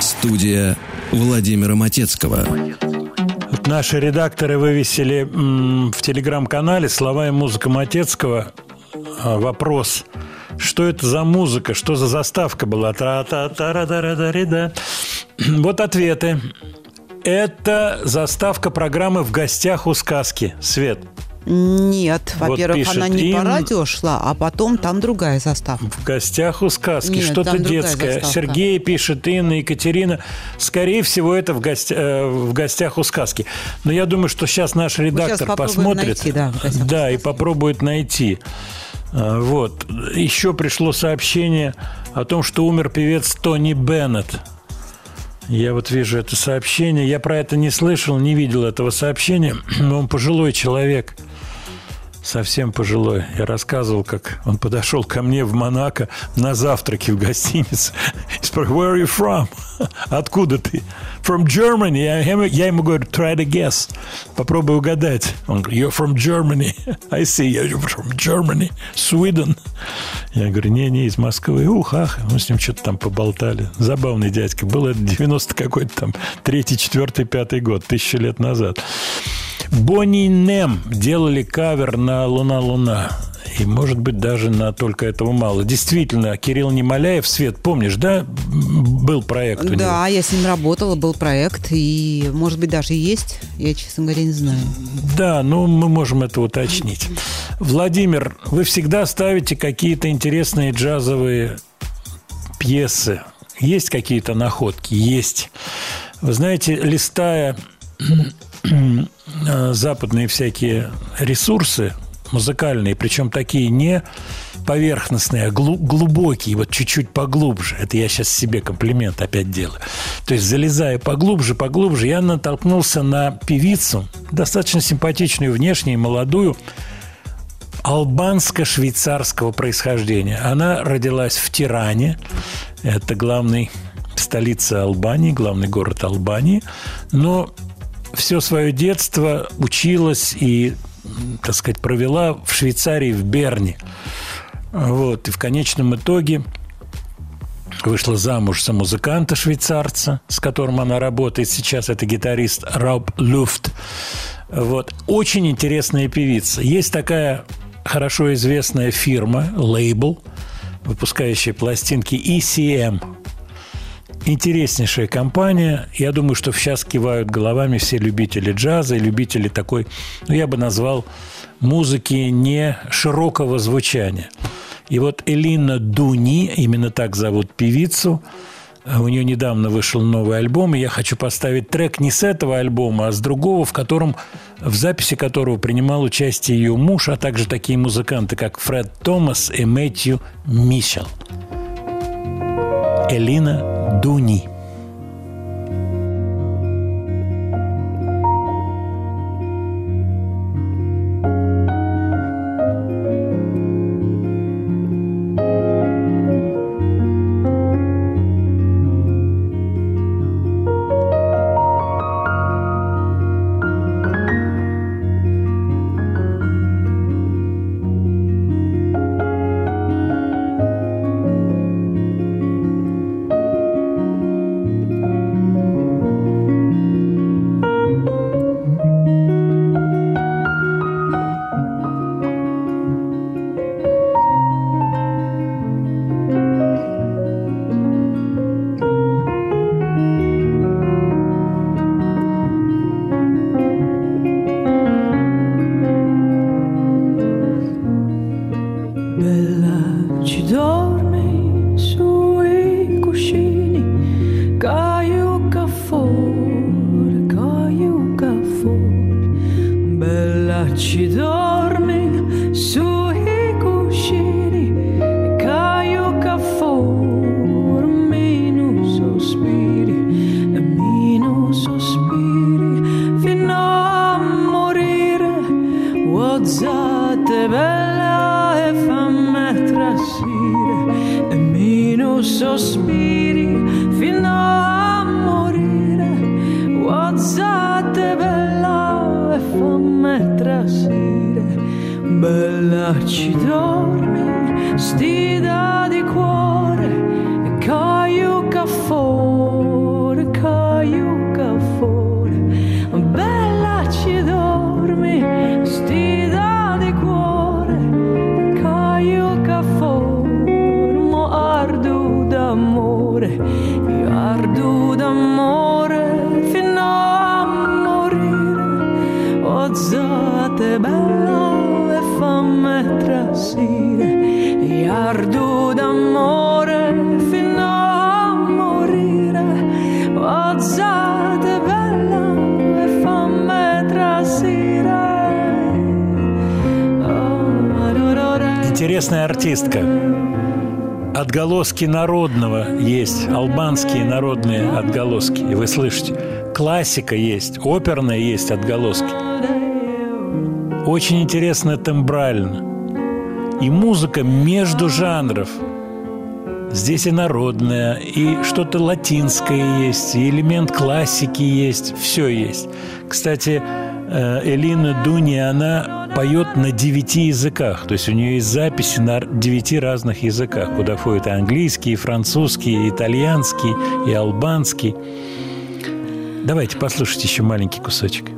Студия Владимира Матецкого. Наши редакторы вывесили в телеграм-канале слова и музыка Матецкого. А, Вопрос. Что это за музыка? Что за заставка была? тра та та ра да ра да ри да Вот ответы. Это заставка программы «В гостях у сказки». Свет. Нет, Вот во-первых, пишет она не по им- радио шла, а потом там другая заставка. В гостях у сказки. Нет, Что-то детское. заставка. Сергей пишет, Инна, Екатерина. Скорее всего, это в, гостя- э, в гостях у сказки. Но я думаю, что сейчас наш редактор попробуем посмотрит. найти, да, в «Гостях у да, и попробует найти. А, Вот. Еще пришло сообщение о том, что умер певец Тони Беннет. Я вот вижу это сообщение. Я про это не слышал, не видел этого сообщения. Но он пожилой человек. Совсем пожилой. Я рассказывал, как он подошел ко мне в Монако на завтраке в гостинице. И спрашивал, where are you from? Откуда ты? From Germany. Я, ему- я ему говорю, try to guess. Попробуй угадать. Он говорит, you're from Germany. (laughs) I see, you're from Germany. Sweden. Я говорю, не-не, из Москвы. Ух, ах. Мы с ним что-то там поболтали. Забавный дядька. Был это 90 какой-то там, третий, четвертый, пятый год, тысячу лет назад. Бонни Нем делали кавер на «Луна, луна». И, может быть, даже на «Только этого мало». Действительно, Кирилл Немоляев, Свет, помнишь, да, был проект у него? Да, я с ним работала, был проект, и, может быть, даже есть. Я, честно говоря, не знаю. Да, ну мы можем это уточнить. Владимир, вы всегда ставите какие-то интересные джазовые пьесы. Есть какие-то находки? Есть. Вы знаете, листая западные всякие ресурсы музыкальные, причем такие не поверхностные, а глу- глубокие, вот чуть-чуть поглубже. Это я сейчас себе комплимент опять делаю. То есть, залезая поглубже, поглубже, я натолкнулся на певицу, достаточно симпатичную внешне молодую, албанско-швейцарского происхождения. Она родилась в Тиране, это главный столица Албании, главный город Албании, но все свое детство училась и, так сказать, провела в Швейцарии, в Берне. Вот, и в конечном итоге вышла замуж за музыканта швейцарца, с которым она работает сейчас. Это гитарист Роб Люфт. Вот. Очень интересная певица. Есть такая хорошо известная фирма, лейбл, выпускающая пластинки ECM. Интереснейшая компания. Я думаю, что сейчас кивают головами все любители джаза и любители такой, ну, я бы назвал, музыки не широкого звучания. И вот Элина Дуни, именно так зовут певицу, у нее недавно вышел новый альбом, и я хочу поставить трек не с этого альбома, а с другого, в котором, в записи которого принимал участие ее муж, а также такие музыканты, как Фред Томас и Мэтью Мишел. Элина Дуни. Отголоски народного есть, албанские народные отголоски. И вы слышите, классика есть, оперная есть отголоски. очень интересно тембрально. И музыка между жанров. Здесь и народная, и что-то латинское есть, и элемент классики есть, все есть. Кстати, э, Элина Дуни, она поет на девяти языках. То есть у нее есть записи на девяти разных языках, куда входят и английский, и французский, и итальянский, и албанский. Давайте послушайте еще маленький кусочек.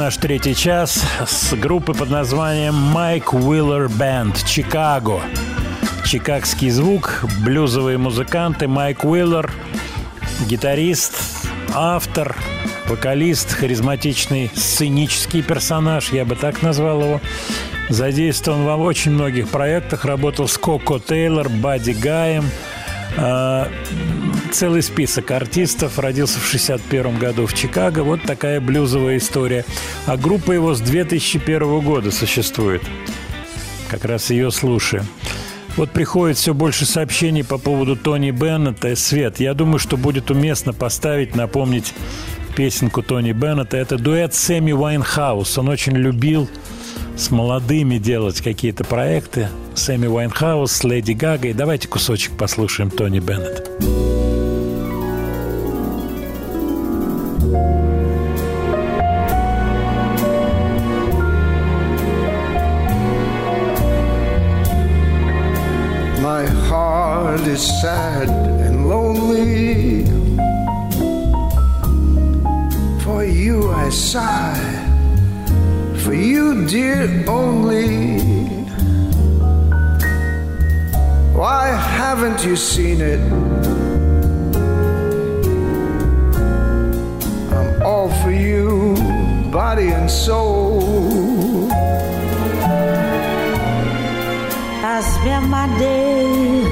Наш третий час с группы под названием Майк Уиллер Бенд Чикаго. Чикагский звук, блюзовые музыканты Майк Уиллер, гитарист, автор, вокалист, харизматичный сценический персонаж, я бы так назвал его. Задействован во очень многих проектах, работал с Коко Тейлор, Бадди Гаем, а, целый список артистов. Родился в 61 году в Чикаго. Вот такая блюзовая история. А группа его с 2001 года существует. Как раз ее слушаем. Вот приходит все больше сообщений по поводу Тони Беннета. Свет, я думаю, что будет уместно поставить, напомнить песенку Тони Беннета. Это дуэт с Эми Уайнхаус. Он очень любил с молодыми делать какие-то проекты. С Эми Уайнхаус, с Леди Гагой. Давайте кусочек послушаем Тони Беннет. My heart is sad and lonely. For you I sigh, For you, dear, only. Why haven't you seen it? All for you, body and soul. I spend my days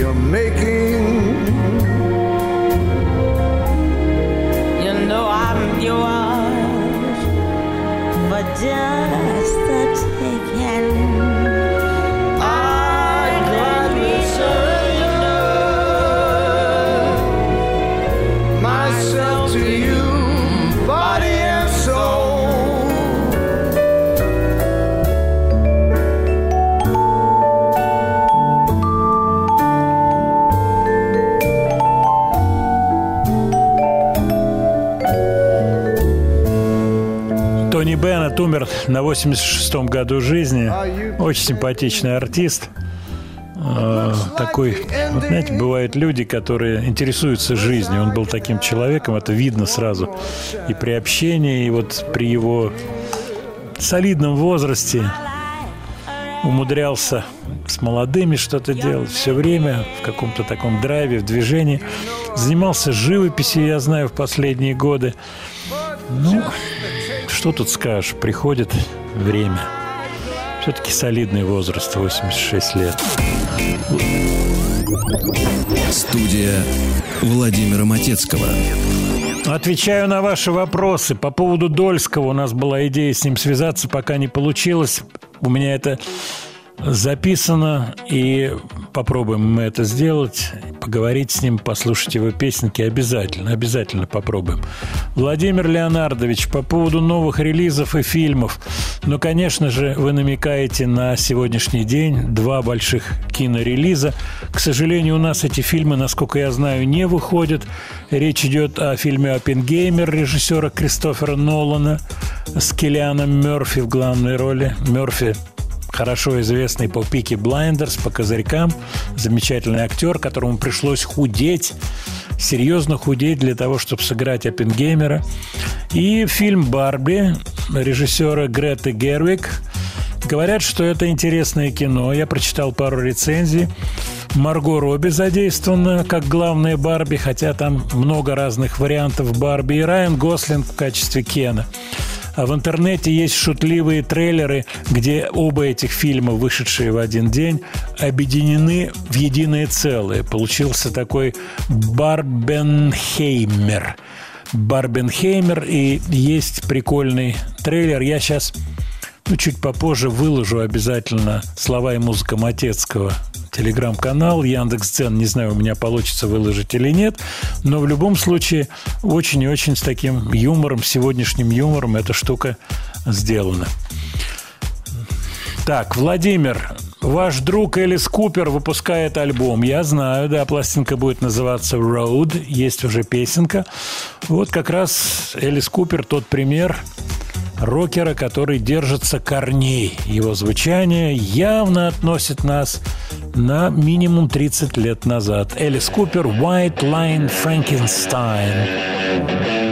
you're making. You know I'm yours for just Беннет умер на 86-м году жизни. Очень симпатичный артист. Э, Такой, вот знаете, бывают люди, которые интересуются жизнью. Он был таким человеком, это видно сразу. И при общении, и вот при его солидном возрасте умудрялся с молодыми что-то делать все время в каком-то таком драйве, в движении. Занимался живописью, я знаю, в последние годы. Ну, что тут скажешь, приходит время. Все-таки солидный возраст, 86 лет. Студия Владимира Матецкого. Отвечаю на ваши вопросы. По поводу Дольского у нас была идея с ним связаться, пока не получилось. У меня это записано, и попробуем мы это сделать, поговорить с ним, послушать его песенки обязательно, обязательно попробуем. Владимир Леонардович, по поводу новых релизов и фильмов. Ну, конечно же, вы намекаете на сегодняшний день два больших кинорелиза. К сожалению, у нас эти фильмы, насколько я знаю, не выходят. Речь идет о фильме «Оппенгеймер» режиссера Кристофера Нолана с Киллианом Мерфи в главной роли. Мерфи хорошо известный по Peaky Blinders, по козырькам. Замечательный актер, которому пришлось худеть, серьезно худеть для того, чтобы сыграть Оппенгеймера. И фильм «Барби» режиссера Греты Гервик. Говорят, что это интересное кино. Я прочитал пару рецензий. Марго Робби задействована как главная Барби, хотя там много разных вариантов Барби. И Райан Гослинг в качестве Кена. А в интернете есть шутливые трейлеры, где оба этих фильма, вышедшие в один день, объединены в единое целое. Получился такой Барбенхеймер. Барбенхеймер, и есть прикольный трейлер. Я сейчас, ну, чуть попозже выложу обязательно слова и музыка Матецкого телеграм-канал, Яндекс.Дзен. Не знаю, у меня получится выложить или нет. Но в любом случае, очень и очень с таким юмором, сегодняшним юмором эта штука сделана. Так, Владимир, ваш друг Элис Купер выпускает альбом. Я знаю, да, пластинка будет называться Road. Есть уже песенка. Вот как раз Элис Купер тот пример рокера, который держится корней. Его звучание явно относит нас на минимум 30 лет назад. Элис Купер, White Line Frankenstein.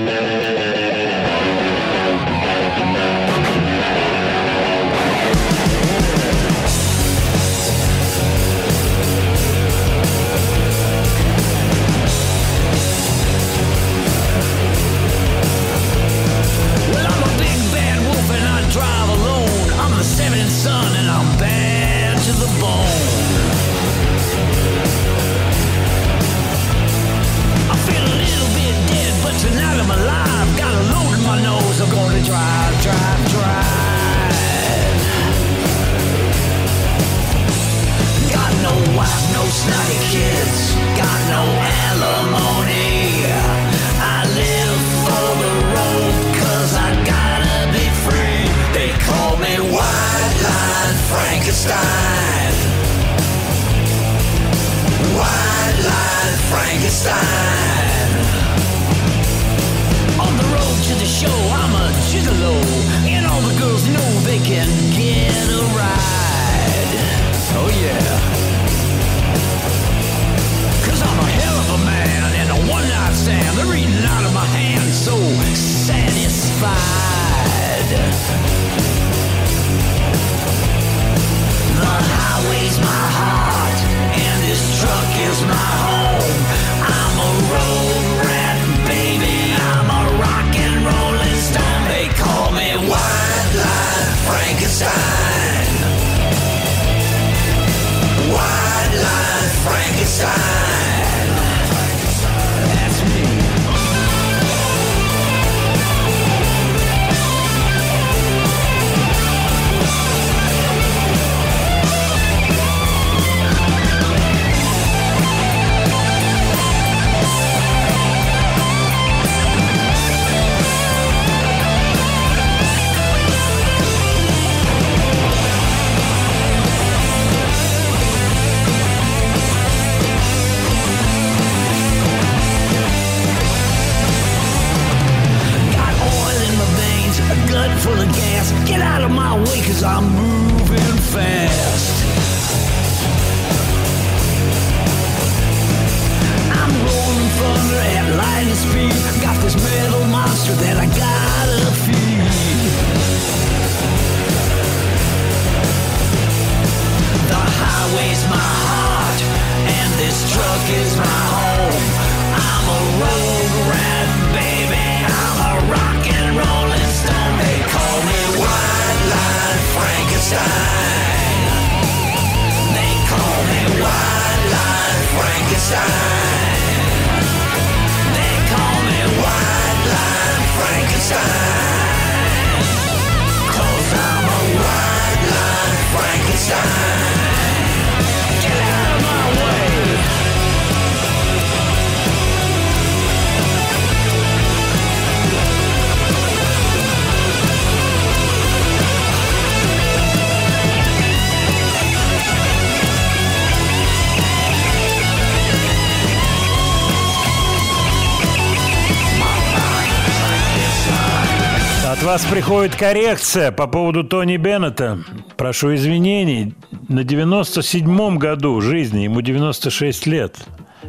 Вас приходит коррекция по поводу Тони Беннета. Прошу извинений. На 97-м году жизни, ему 96 лет.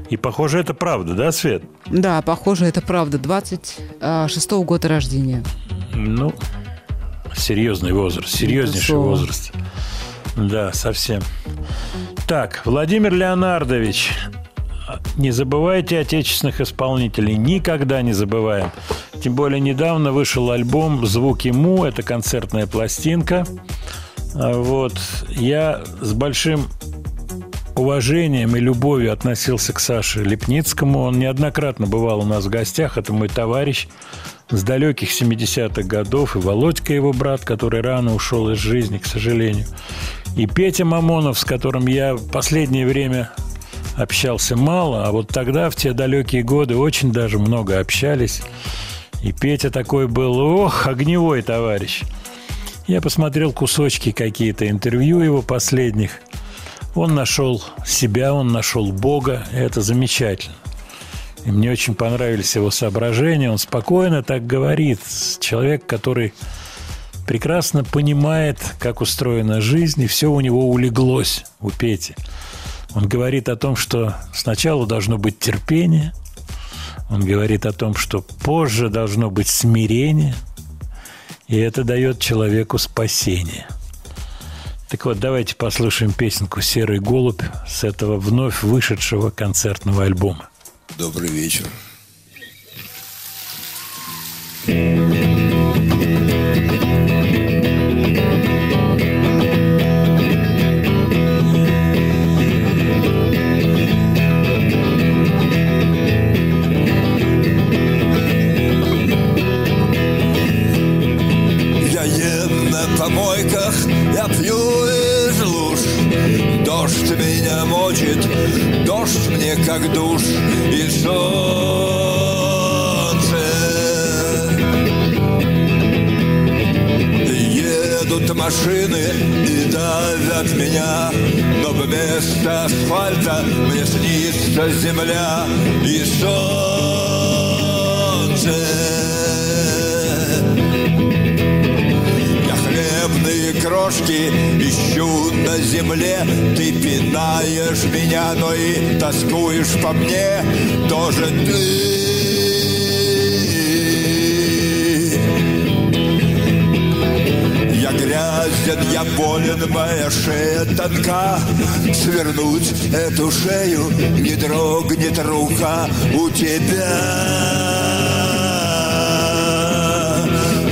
И, похоже, это правда, да, Свет? Да, похоже, это правда. 26-го года рождения. Ну, серьезный возраст, серьезнейший возраст. Да, совсем. Так, Владимир Леонардович, не забывайте отечественных исполнителей, никогда не забываем. Тем более недавно вышел альбом «Звуки Му», это концертная пластинка. А Вот. Я с большим уважением и любовью относился к Саше Лепницкому. Он неоднократно бывал у нас в гостях. Это мой товарищ с далеких 70-х годов. И Володька, его брат, который рано ушел из жизни, к сожалению. И Петя Мамонов, с которым я последнее время общался мало, а вот тогда, в те далекие годы, очень даже много общались. И Петя такой был, ох, огневой товарищ. Я посмотрел кусочки какие-то интервью его последних. Он нашел себя, он нашел Бога, это замечательно. И мне очень понравились его соображения. Он спокойно так говорит. Человек, который прекрасно понимает, как устроена жизнь, и все у него улеглось у Пети. Он говорит о том, что сначала должно быть терпение, он говорит о том, что позже должно быть смирение, и это дает человеку спасение. Так вот, давайте послушаем песенку «Серый голубь» с этого вновь вышедшего концертного альбома. Добрый вечер. Я дождь мне как душ И солнце. Едут машины и давят меня Но вместо асфальта мне снится земля И солнце хлебные крошки ищу на земле. Ты пинаешь меня, но и тоскуешь по мне. Тоже ты. Я грязен, я болен, моя шея тонка. Свернуть эту шею не дрогнет рука у тебя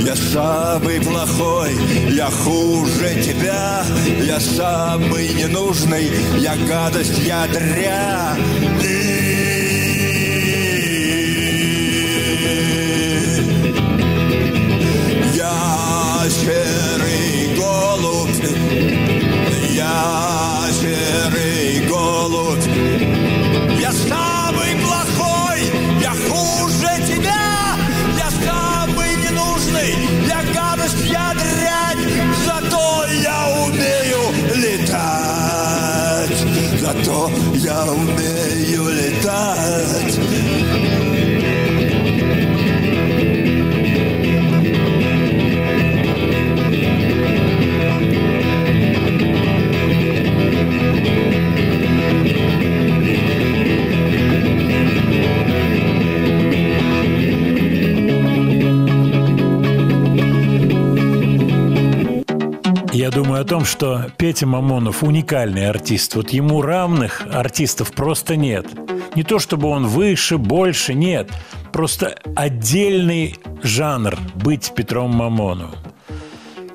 Я самый плохой, я хуже тебя Я самый ненужный, я гадость, я дрянь Я серый голубь, я серый голубь, я самый зато я умею Думаю о том, что Петя Мамонов уникальный артист. Вот ему равных артистов просто нет. Не то чтобы он выше, больше, нет. Просто отдельный жанр быть Петром Мамоновым.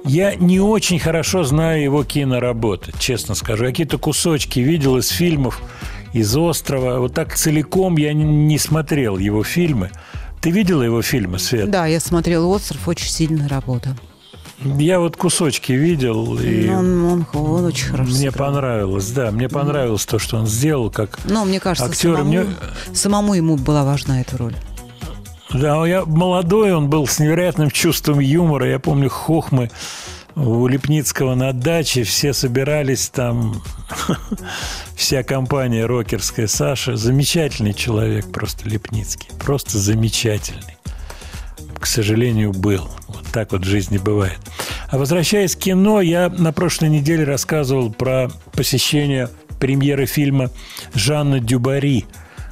Я не очень хорошо знаю его киноработы, честно скажу. Я какие-то кусочки видел из фильмов, из «Острова». Вот так целиком я не- смотрел его фильмы. Ты видела его фильмы, Свет? Да, я смотрела «Остров», очень сильная работа. Я вот кусочки видел, и Ну, Он, он- он очень хорошо мне сыграл. понравилось, да, мне понравилось то, что он сделал, как Но мне кажется, актер. самому, Мне, самому ему была важна эта роль. да, я молодой, он был с невероятным чувством юмора. Я помню хохмы у Лепницкого на даче, все собирались там, (laughs) вся компания рокерская. Саша, замечательный человек просто Лепницкий, просто замечательный. К сожалению, был. Вот так вот в жизни бывает. А возвращаясь к кино, я на прошлой неделе рассказывал про посещение премьеры фильма Жанна Дюбари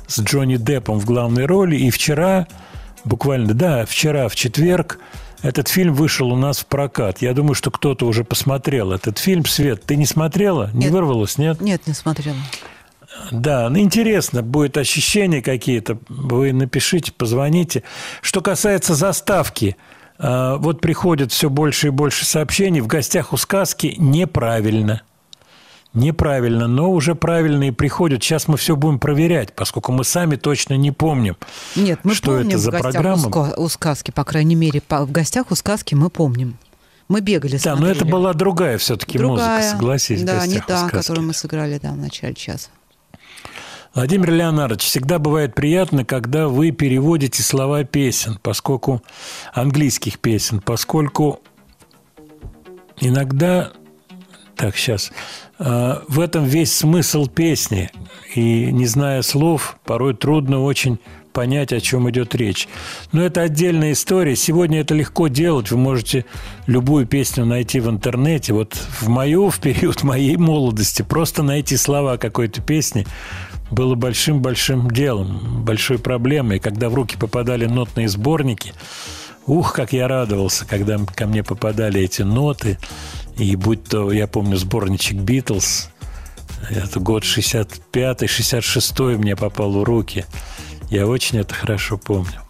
с Джонни Деппом в главной роли. И вчера, буквально, да, вчера, в четверг, этот фильм вышел у нас в прокат. Я думаю, что кто-то уже посмотрел этот фильм. Свет, ты не смотрела? Не Нет. вырвалась, нет? Нет, не смотрела. Да, ну интересно, будет ощущения какие-то. Вы напишите, позвоните. Что касается заставки, э, вот приходит все больше и больше сообщений. В гостях у сказки неправильно. Неправильно, но уже правильные приходят. Сейчас мы все будем проверять, поскольку мы сами точно не помним. Нет, мы Что помним это за в гостях программа? У, ска- у сказки, по крайней мере, в гостях у сказки мы помним. Мы бегали, Да, но это смотрели. была другая все-таки Другая, музыка, согласись. Да, не «Гостях у та, сказки». которую мы сыграли да, в начале часа. Владимир Леонардович, всегда бывает приятно, когда вы переводите слова песен, поскольку английских песен, поскольку иногда, так сейчас, э, в этом весь смысл песни, и не зная слов, порой трудно очень понять, о чем идет речь. Но это отдельная история. Сегодня это легко делать. Вы можете любую песню найти в интернете. Вот в мою, в период моей молодости, просто найти слова какой-то песни было большим-большим делом, большой проблемой. Когда в руки попадали нотные сборники, ух, как я радовался, когда ко мне попадали эти ноты. И будь то, я помню, сборничек «Битлз», это год 65-й, 66-й мне попал в руки. Я очень это хорошо помню.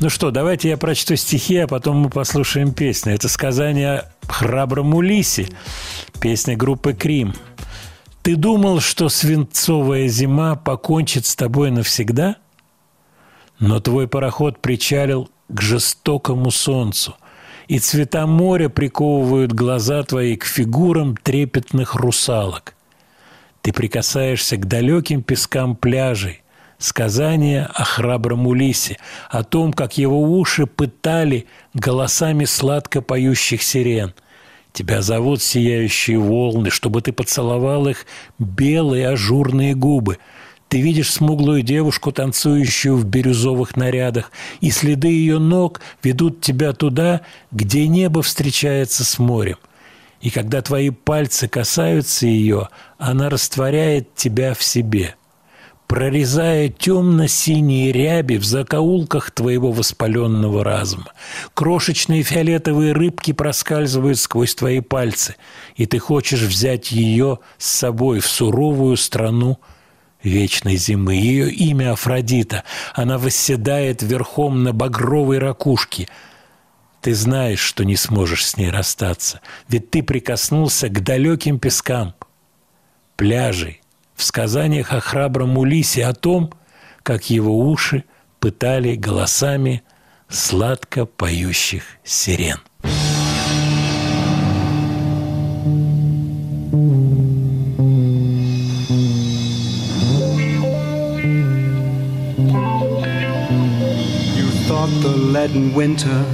Ну что, давайте я прочту стихи, а потом мы послушаем песню. Это сказание о храбром песня группы «Крим». Ты думал, что свинцовая зима покончит с тобой навсегда? Но твой пароход причалил к жестокому солнцу, и цвета моря приковывают глаза твои к фигурам трепетных русалок. Ты прикасаешься к далеким пескам пляжей, сказание о храбром Улисе, о том, как его уши пытали голосами сладко поющих сирен. Тебя зовут сияющие волны, чтобы ты поцеловал их белые ажурные губы. Ты видишь смуглую девушку, танцующую в бирюзовых нарядах, и следы ее ног ведут тебя туда, где небо встречается с морем. И когда твои пальцы касаются ее, она растворяет тебя в себе – прорезая темно-синие ряби в закоулках твоего воспаленного разума. Крошечные фиолетовые рыбки проскальзывают сквозь твои пальцы, и ты хочешь взять ее с собой в суровую страну вечной зимы. Ее имя Афродита. Она восседает верхом на багровой ракушке. Ты знаешь, что не сможешь с ней расстаться, ведь ты прикоснулся к далеким пескам, пляжей, в сказаниях о храбром Улисе о том, как его уши пытали голосами сладко поющих сирен. The leaden winter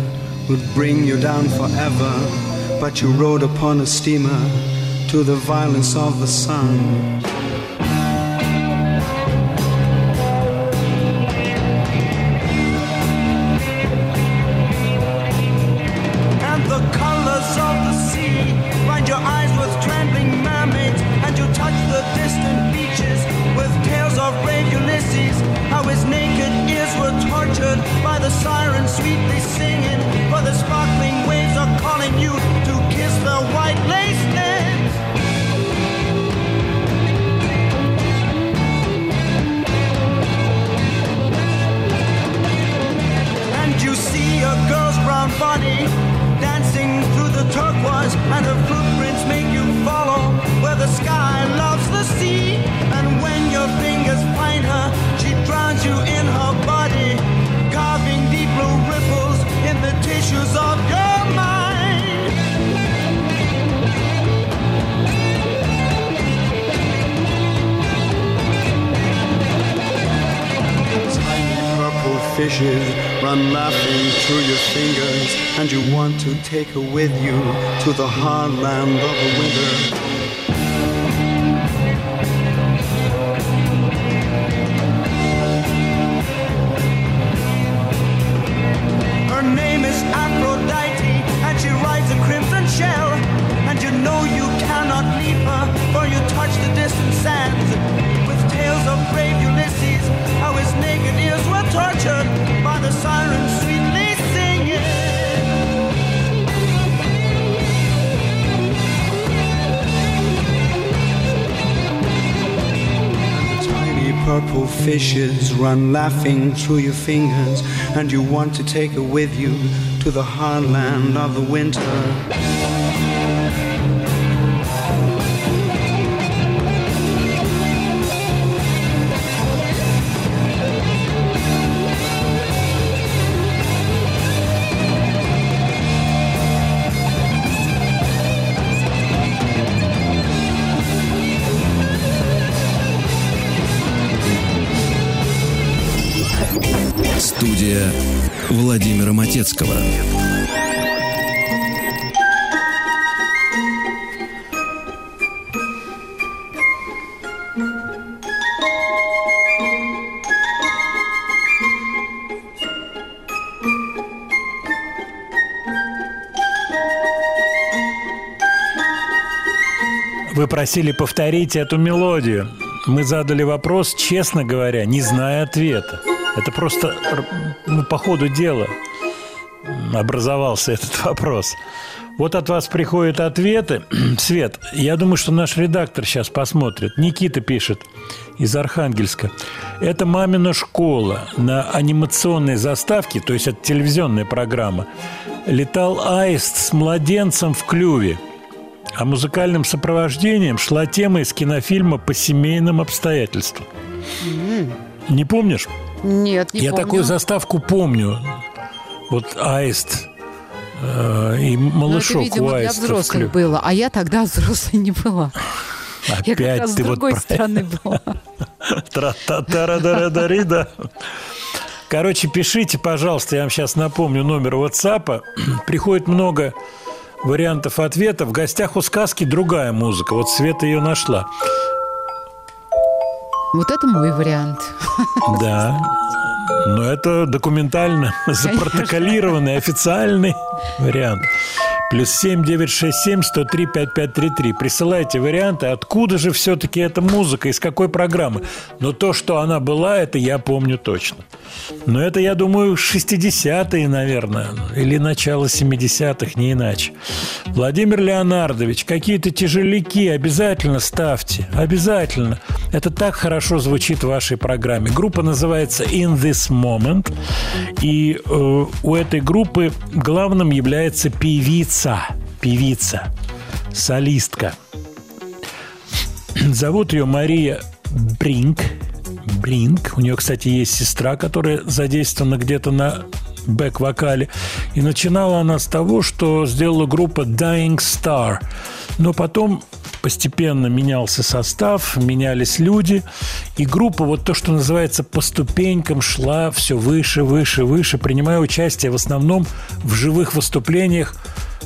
would bring you down forever, but you rode upon a steamer to the violence of the sun. and of fishes run laughing through your fingers, and you want to take her with you to the hard land of the winter. Purple fishes run laughing through your fingers, and you want to take her with you to the hard land of the winter. Владимира Матецкого. Вы просили повторить эту мелодию. Мы задали вопрос, честно говоря, не зная ответа. Это просто ну, по ходу дела образовался (laughs) этот вопрос. Вот от вас приходят ответы. (clears throat) Свет, я думаю, что наш редактор сейчас посмотрит. Никита пишет из Архангельска. Это мамина школа. На анимационной заставке, то есть это телевизионная программа, летал аист с младенцем в клюве. А музыкальным сопровождением шла тема из кинофильма «По семейным обстоятельствам». Не помнишь? Нет, не Я помню. такую заставку помню. Вот аист э, и Ну, это, малышок видимо, для Уайстов взрослых клю- было. А я тогда (laughs) взрослой не была. Я как Опять раз с ты вот другой про- стороны была. (laughs) Тра-та-та-ра-да-ра-да-ри-да. Короче, пишите, пожалуйста, я вам сейчас напомню номер WhatsApp. (clears throat) Приходит много вариантов ответа. В гостях у сказки другая музыка. Вот Света ее нашла. Вот это мой вариант. Да. Но это документально запротоколированный официальный вариант. Плюс семь девять шесть семь сто три пять пять три три. Присылайте варианты, откуда же все-таки эта музыка, из какой программы. Но то, что она была, это я помню точно. Но это, я думаю, 60-е, наверное, или начало 70-х, не иначе. Владимир Леонардович, какие-то тяжеляки обязательно ставьте. Обязательно. Это так хорошо звучит в вашей программе. Группа называется In This Moment. И э, у этой группы главным является певица. Певица. Солистка. Зовут ее Мария Бринк. Бринк. У нее, кстати, есть сестра, которая задействована где-то на бэк-вокале. И начинала она с того, что сделала группа Dying Star. Но потом постепенно менялся состав, менялись люди, и группа, вот то, что называется, по ступенькам шла все выше, выше, выше, принимая участие в основном в живых выступлениях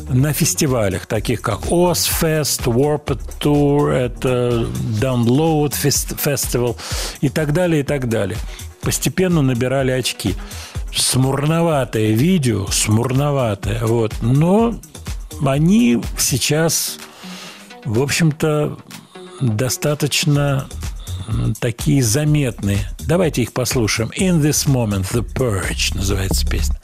на фестивалях, таких как Ozfest, Warped Tour, это Download Fest- Festival и так далее, и так далее. Постепенно набирали очки. Смурноватое видео, смурноватое, вот. Но они сейчас, в общем-то, достаточно такие заметные. Давайте их послушаем. In this moment, The Purge называется песня.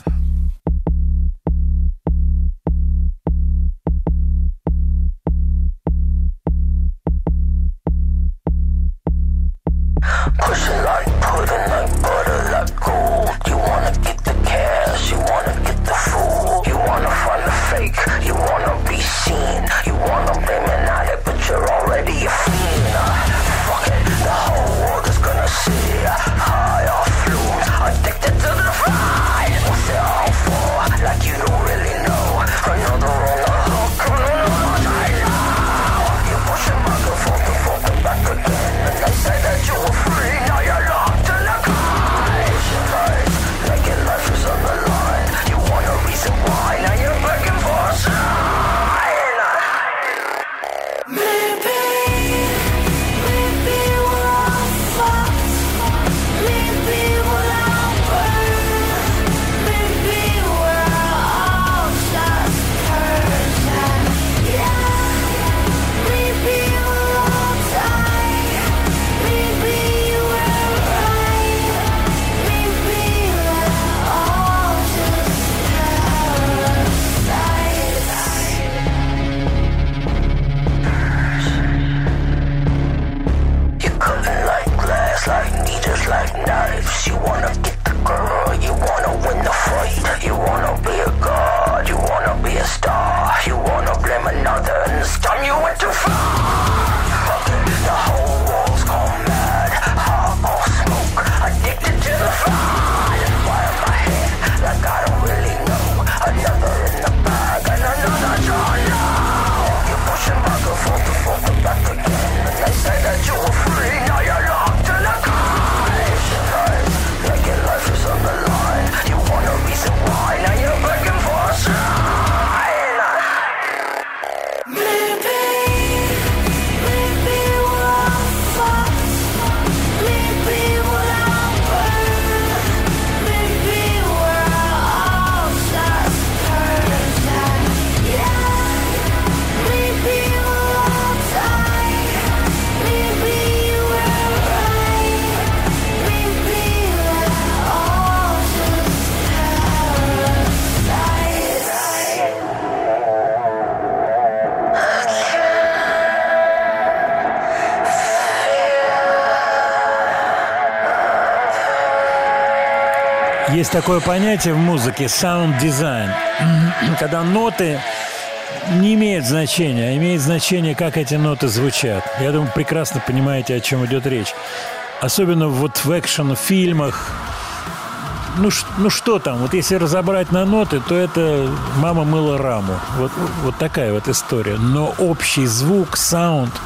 Есть такое понятие в музыке sound design, (clears throat) когда ноты не имеют значения, а имеет значение, как эти ноты звучат. Я думаю, прекрасно понимаете, о чем идет речь. Особенно вот в экшн-фильмах ну, ну что там, вот если разобрать на ноты, то это «Мама мыла раму». Вот, вот такая вот история. Но общий звук, саунд –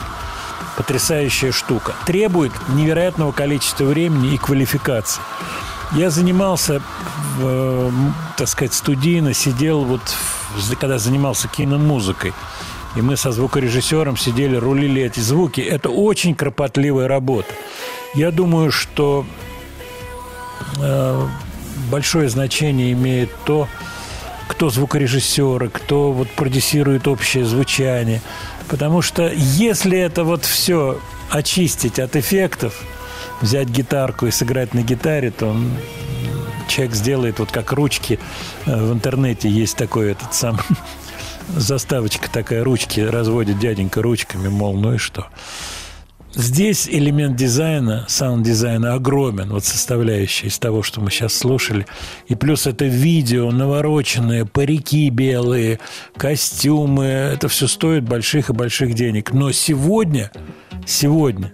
потрясающая штука. Требует невероятного количества времени и квалификации. Я занимался, э, так сказать, студийно, сидел вот, когда занимался киномузыкой. И мы со звукорежиссером сидели, рулили эти звуки. Это очень кропотливая работа. Я думаю, что э, большое значение имеет то, кто звукорежиссеры, кто вот продюсирует общее звучание. Потому что если это вот все очистить от эффектов, взять гитарку и сыграть на гитаре, то он- человек сделает вот как ручки. Э, В интернете есть такой этот сам (laughs) заставочка такая, ручки разводит дяденька ручками, мол, ну и что. Здесь элемент дизайна, саунд-дизайна огромен, вот составляющая из того, что мы сейчас слушали. И плюс это видео, навороченные, парики белые, костюмы. Это все стоит больших и больших денег. Но сегодня, сегодня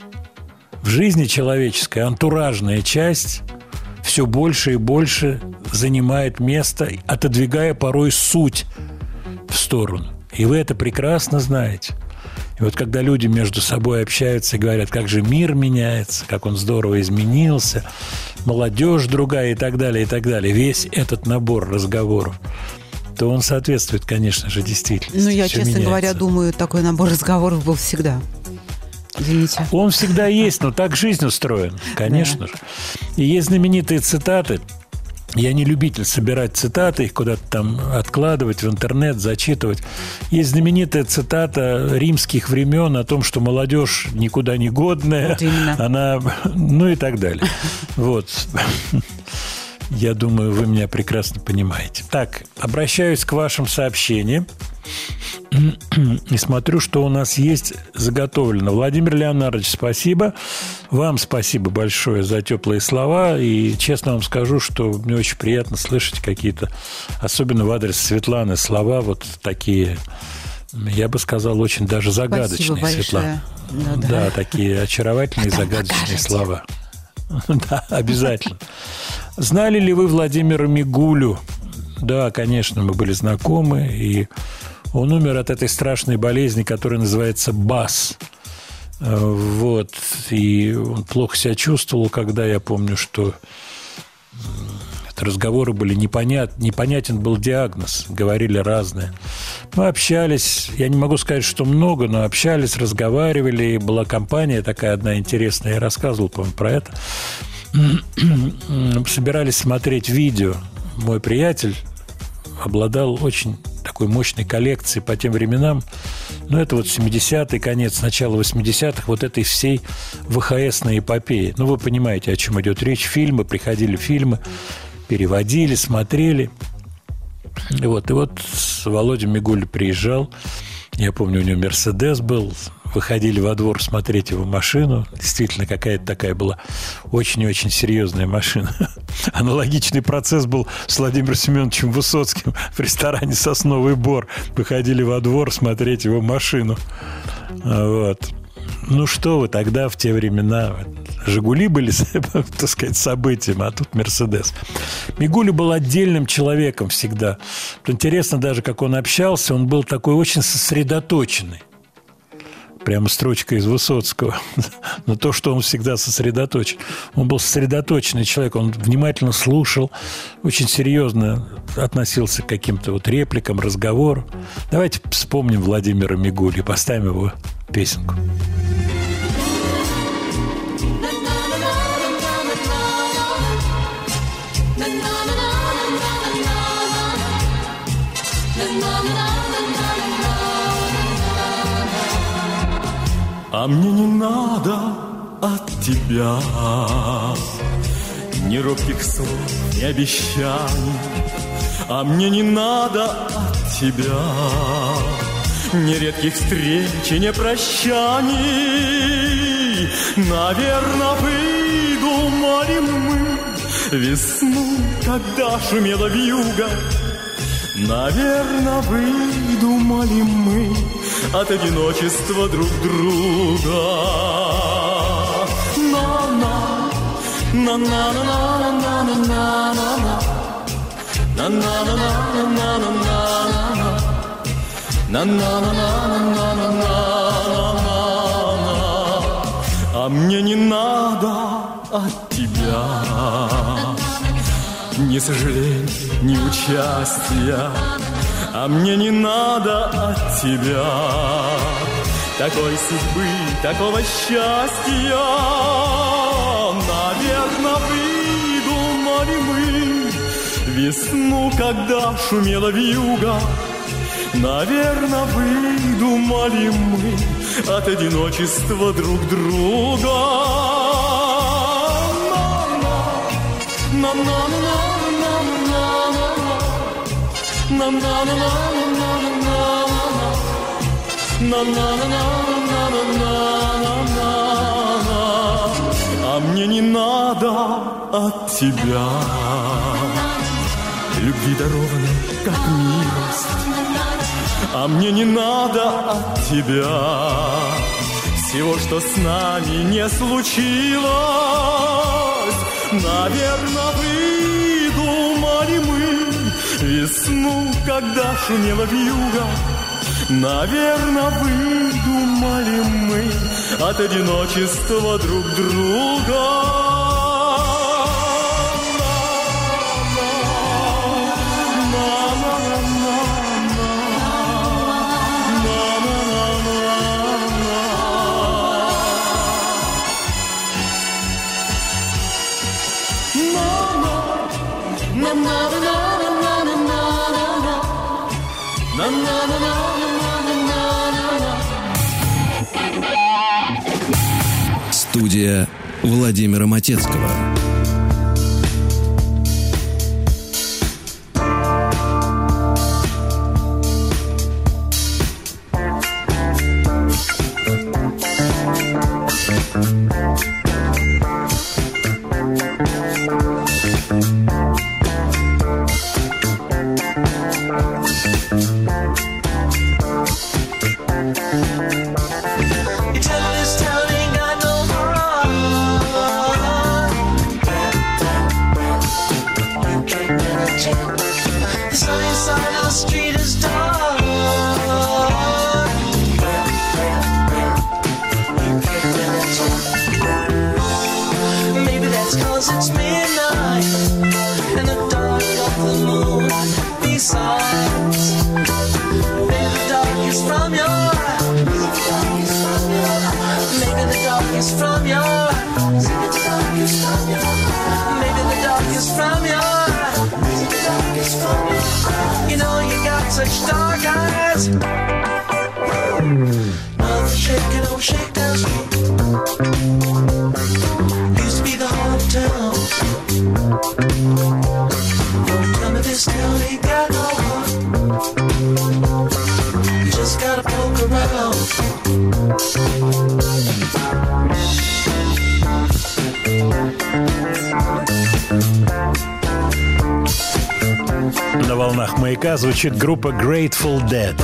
в жизни человеческой антуражная часть все больше и больше занимает место, отодвигая порой суть в сторону. И вы это прекрасно знаете. И вот когда люди между собой общаются и говорят, как же мир меняется, как он здорово изменился, молодежь другая и так далее, и так далее, весь этот набор разговоров, то он соответствует, конечно же, действительности. Ну, я, Всё честно меняется. говоря, думаю, такой набор разговоров был всегда. Извините. Он всегда есть, но так жизнь устроена, конечно же. И есть знаменитые цитаты. Я не любитель собирать цитаты, их куда-то там откладывать в интернет, зачитывать. Есть знаменитая цитата римских времен о том, что молодежь никуда не годная, Вот именно. она, ну и так далее. (laughs) Вот. Я думаю, вы меня прекрасно понимаете. Так, обращаюсь к вашим сообщениям (clears throat) и смотрю, что у нас есть заготовлено. Владимир Леонардович, спасибо. Вам спасибо большое за теплые слова. И честно вам скажу, что мне очень приятно слышать какие-то, особенно в адрес Светланы, слова вот такие, я бы сказал, очень даже загадочные. Светлана. Да-да. Да, такие очаровательные, загадочные слова. (laughs) Да, обязательно. Знали ли вы Владимира Мигулю? Да, конечно, мы были знакомы, и он умер от этой страшной болезни, которая называется БАС. Э, Вот, и он плохо себя чувствовал, когда я помню, что разговоры были непонят, непонятен был диагноз, говорили разное. Мы общались, я не могу сказать, что много, но общались, разговаривали, и была компания такая одна интересная, я рассказывал, по-моему, про это. (clears throat) Собирались смотреть видео. Мой приятель обладал очень такой мощной коллекцией по тем временам. Ну, это вот 70-й, конец, начало 80-х, вот этой всей ВХСной эпопеи. Ну, вы понимаете, о чем идет речь. Фильмы, приходили фильмы, переводили, смотрели. И вот, и вот Володя Мигуль приезжал. Я помню, у него Мерседес был. Выходили во двор смотреть его машину. Действительно, какая-то такая была очень и очень серьезная машина. (laughs) Аналогичный процесс был с Владимиром Семеновичем Высоцким в ресторане «Сосновый бор». Выходили во двор смотреть его машину. Вот. Ну что вы, тогда в те времена «Жигули» были, (laughs) так сказать, событием, а тут «Мерседес». Мигуля был отдельным человеком всегда. Интересно даже, как он общался, он был такой очень сосредоточенный. Прямо строчка из Высоцкого. (laughs) Но то, что он всегда сосредоточен. Он был сосредоточенный человек, он внимательно слушал, очень серьезно относился к каким-то вот репликам, разговору. Давайте вспомним Владимира Мигули, поставим его песенку. А мне не надо от тебя Ни робких слов, ни обещаний А мне не надо от тебя Ни редких встреч и не прощаний Наверно, выдумали мы Весну, когда шумела вьюга. Наверно, выдумали мы от одиночества друг друга. Но, но, на на на на на на на на на на на на на на на на А мне не надо от тебя Ни сожалений, ни участия А мне не надо от тебя Такой судьбы, такого счастья Наверное, придумали мы Весну, когда шумела вьюга Наверно, выдумали мы от одиночества друг друга. А мне не надо от тебя Любви дарованной, как милость а мне не надо от тебя Всего, что с нами не случилось. Наверное, выдумали мы Весну, когда шумела вьюга. Наверное, выдумали мы От одиночества друг друга Владимира Матецкого. Звучит группа Grateful Dead.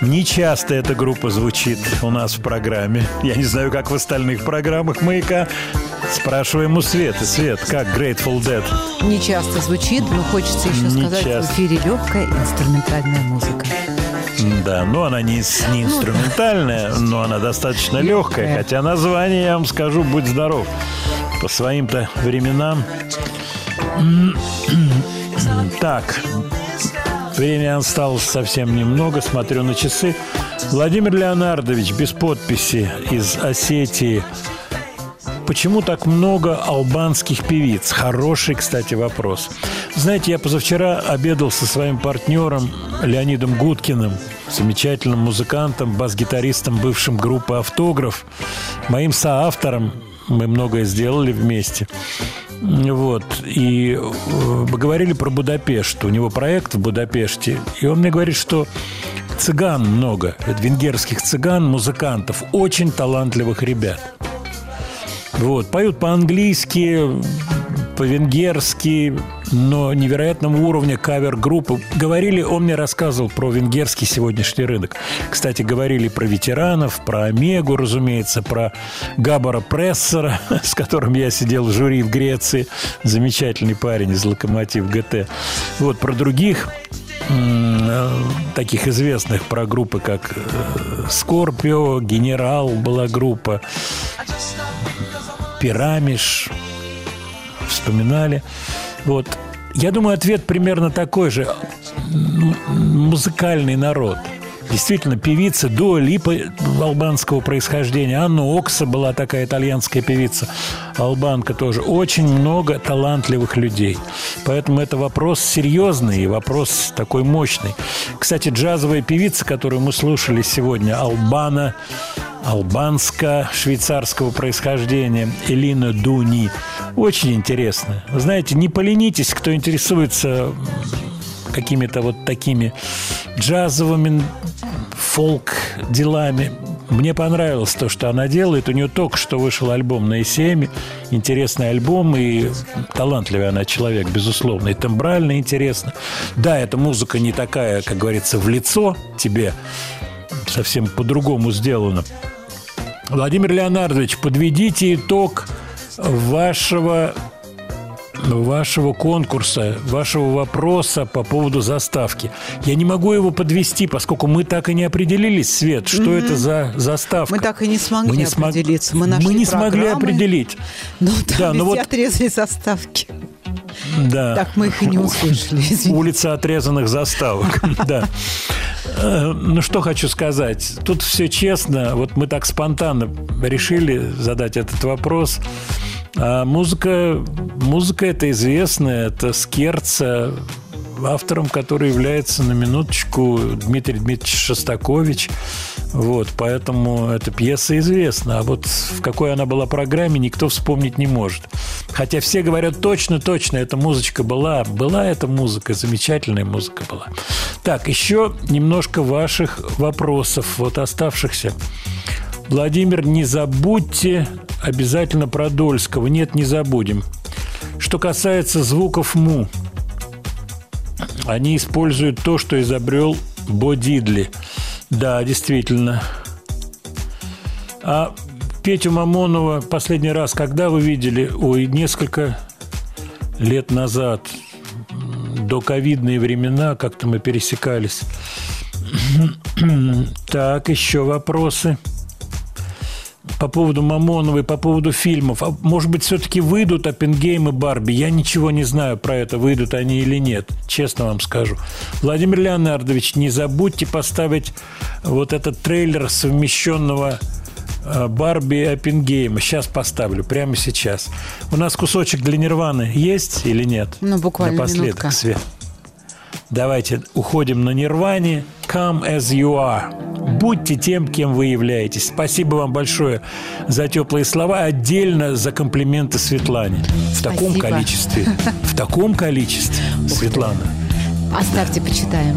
Не часто эта группа звучит у нас в программе. Я не знаю, как в остальных программах маяка. Спрашиваем у Светы. Свет, как Grateful Dead? Не часто звучит, но хочется еще Не сказать, часто. в эфире легкая инструментальная музыка. Да, ну она не, не инструментальная, но она достаточно легкая. Хотя название, я вам скажу, будь здоров. По своим-то временам. Так, времени осталось совсем немного. Смотрю на часы. Владимир Леонардович без подписи из Осетии. Почему так много албанских певиц? Хороший, кстати, вопрос. Знаете, я позавчера обедал со своим партнером Леонидом Гудкиным, замечательным музыкантом, бас-гитаристом, бывшим группы «Автограф», моим соавтором. Мы многое сделали вместе. Вот. И э, говорили про Будапешт. У него проект в Будапеште. И он мне говорит, что цыган много. Это венгерских цыган, музыкантов. Очень талантливых ребят. Вот, поют по-английски, по-венгерски, но невероятного уровня кавер-группы. Говорили, он мне рассказывал про венгерский сегодняшний рынок. Кстати, говорили про ветеранов, про Омегу, разумеется, про Габара Прессера, (laughs) с которым я сидел в жюри в Греции. Замечательный парень из «Локомотив ГТ». Вот, про других э, таких известных про группы, как э, Скорпио, Генерал была группа, Пирамиш, вспоминали. Вот. Я думаю, ответ примерно такой же. М- Музыкальный народ. Действительно, певица Дуа Липа албанского происхождения. Анна Окса была такая итальянская певица. Албанка тоже. Очень много талантливых людей. Поэтому это вопрос серьезный и вопрос такой мощный. Кстати, джазовая певица, которую мы слушали сегодня, Албана, албанско-швейцарского происхождения Элина Дуни. Очень интересно. Знаете, не поленитесь, кто интересуется какими-то вот такими джазовыми фолк-делами. Мне понравилось то, что она делает. У нее только что вышел альбом на ECM. Интересный альбом, и талантливый она человек, безусловно. И тембрально интересно. Да, эта музыка не такая, как говорится, в лицо тебе. Совсем по-другому сделана. Владимир Леонардович, подведите итог вашего вашего конкурса, вашего вопроса по поводу заставки. Я не могу его подвести, поскольку мы так и не определились, Свет, что Мгм. это за заставка. Мы так и не смогли Мы не смог- определиться. Мы нашли Мы не смогли программы, определить. Ну, там Да, ну везде вот- отрезали заставки. Да. Так мы их и не услышали. Улица отрезанных заставок. (laughs) Да. Э, Ну, что хочу сказать. Тут все честно. Вот мы так спонтанно решили задать этот вопрос. А музыка, музыка это известная, это Скерца, автором который является на минуточку Дмитрий Дмитриевич Шостакович. Вот, поэтому эта пьеса известна. А вот в какой она была программе, никто вспомнить не может. Хотя все говорят, точно, точно, эта музычка была. Была эта музыка, замечательная музыка была. Так, еще немножко ваших вопросов, вот оставшихся. Владимир, не забудьте обязательно про Дольского. Нет, не забудем. Что касается звуков му, они используют то, что изобрел Бо Дидли. Да, действительно. А Петю Мамонова последний раз, когда вы видели? Ой, несколько лет назад, до ковидные времена, как-то мы пересекались. (clears throat) Так, еще вопросы по поводу Мамоновой, по поводу фильмов. А может быть, все-таки выйдут Оппенгейм и Барби? Я ничего не знаю про это, выйдут они или нет. Честно вам скажу. Владимир Леонардович, не забудьте поставить вот этот трейлер совмещенного э, Барби Оппенгейма. Сейчас поставлю, прямо сейчас. У нас кусочек для Нирваны есть или нет? Ну, буквально Напоследок, минутка. Свет. Давайте уходим на Нирване. Come as you are. Будьте тем, кем вы являетесь. Спасибо вам большое за теплые слова. Отдельно за комплименты Светлане. В таком Спасибо. количестве. В таком количестве, Светлана. Оставьте, почитаем.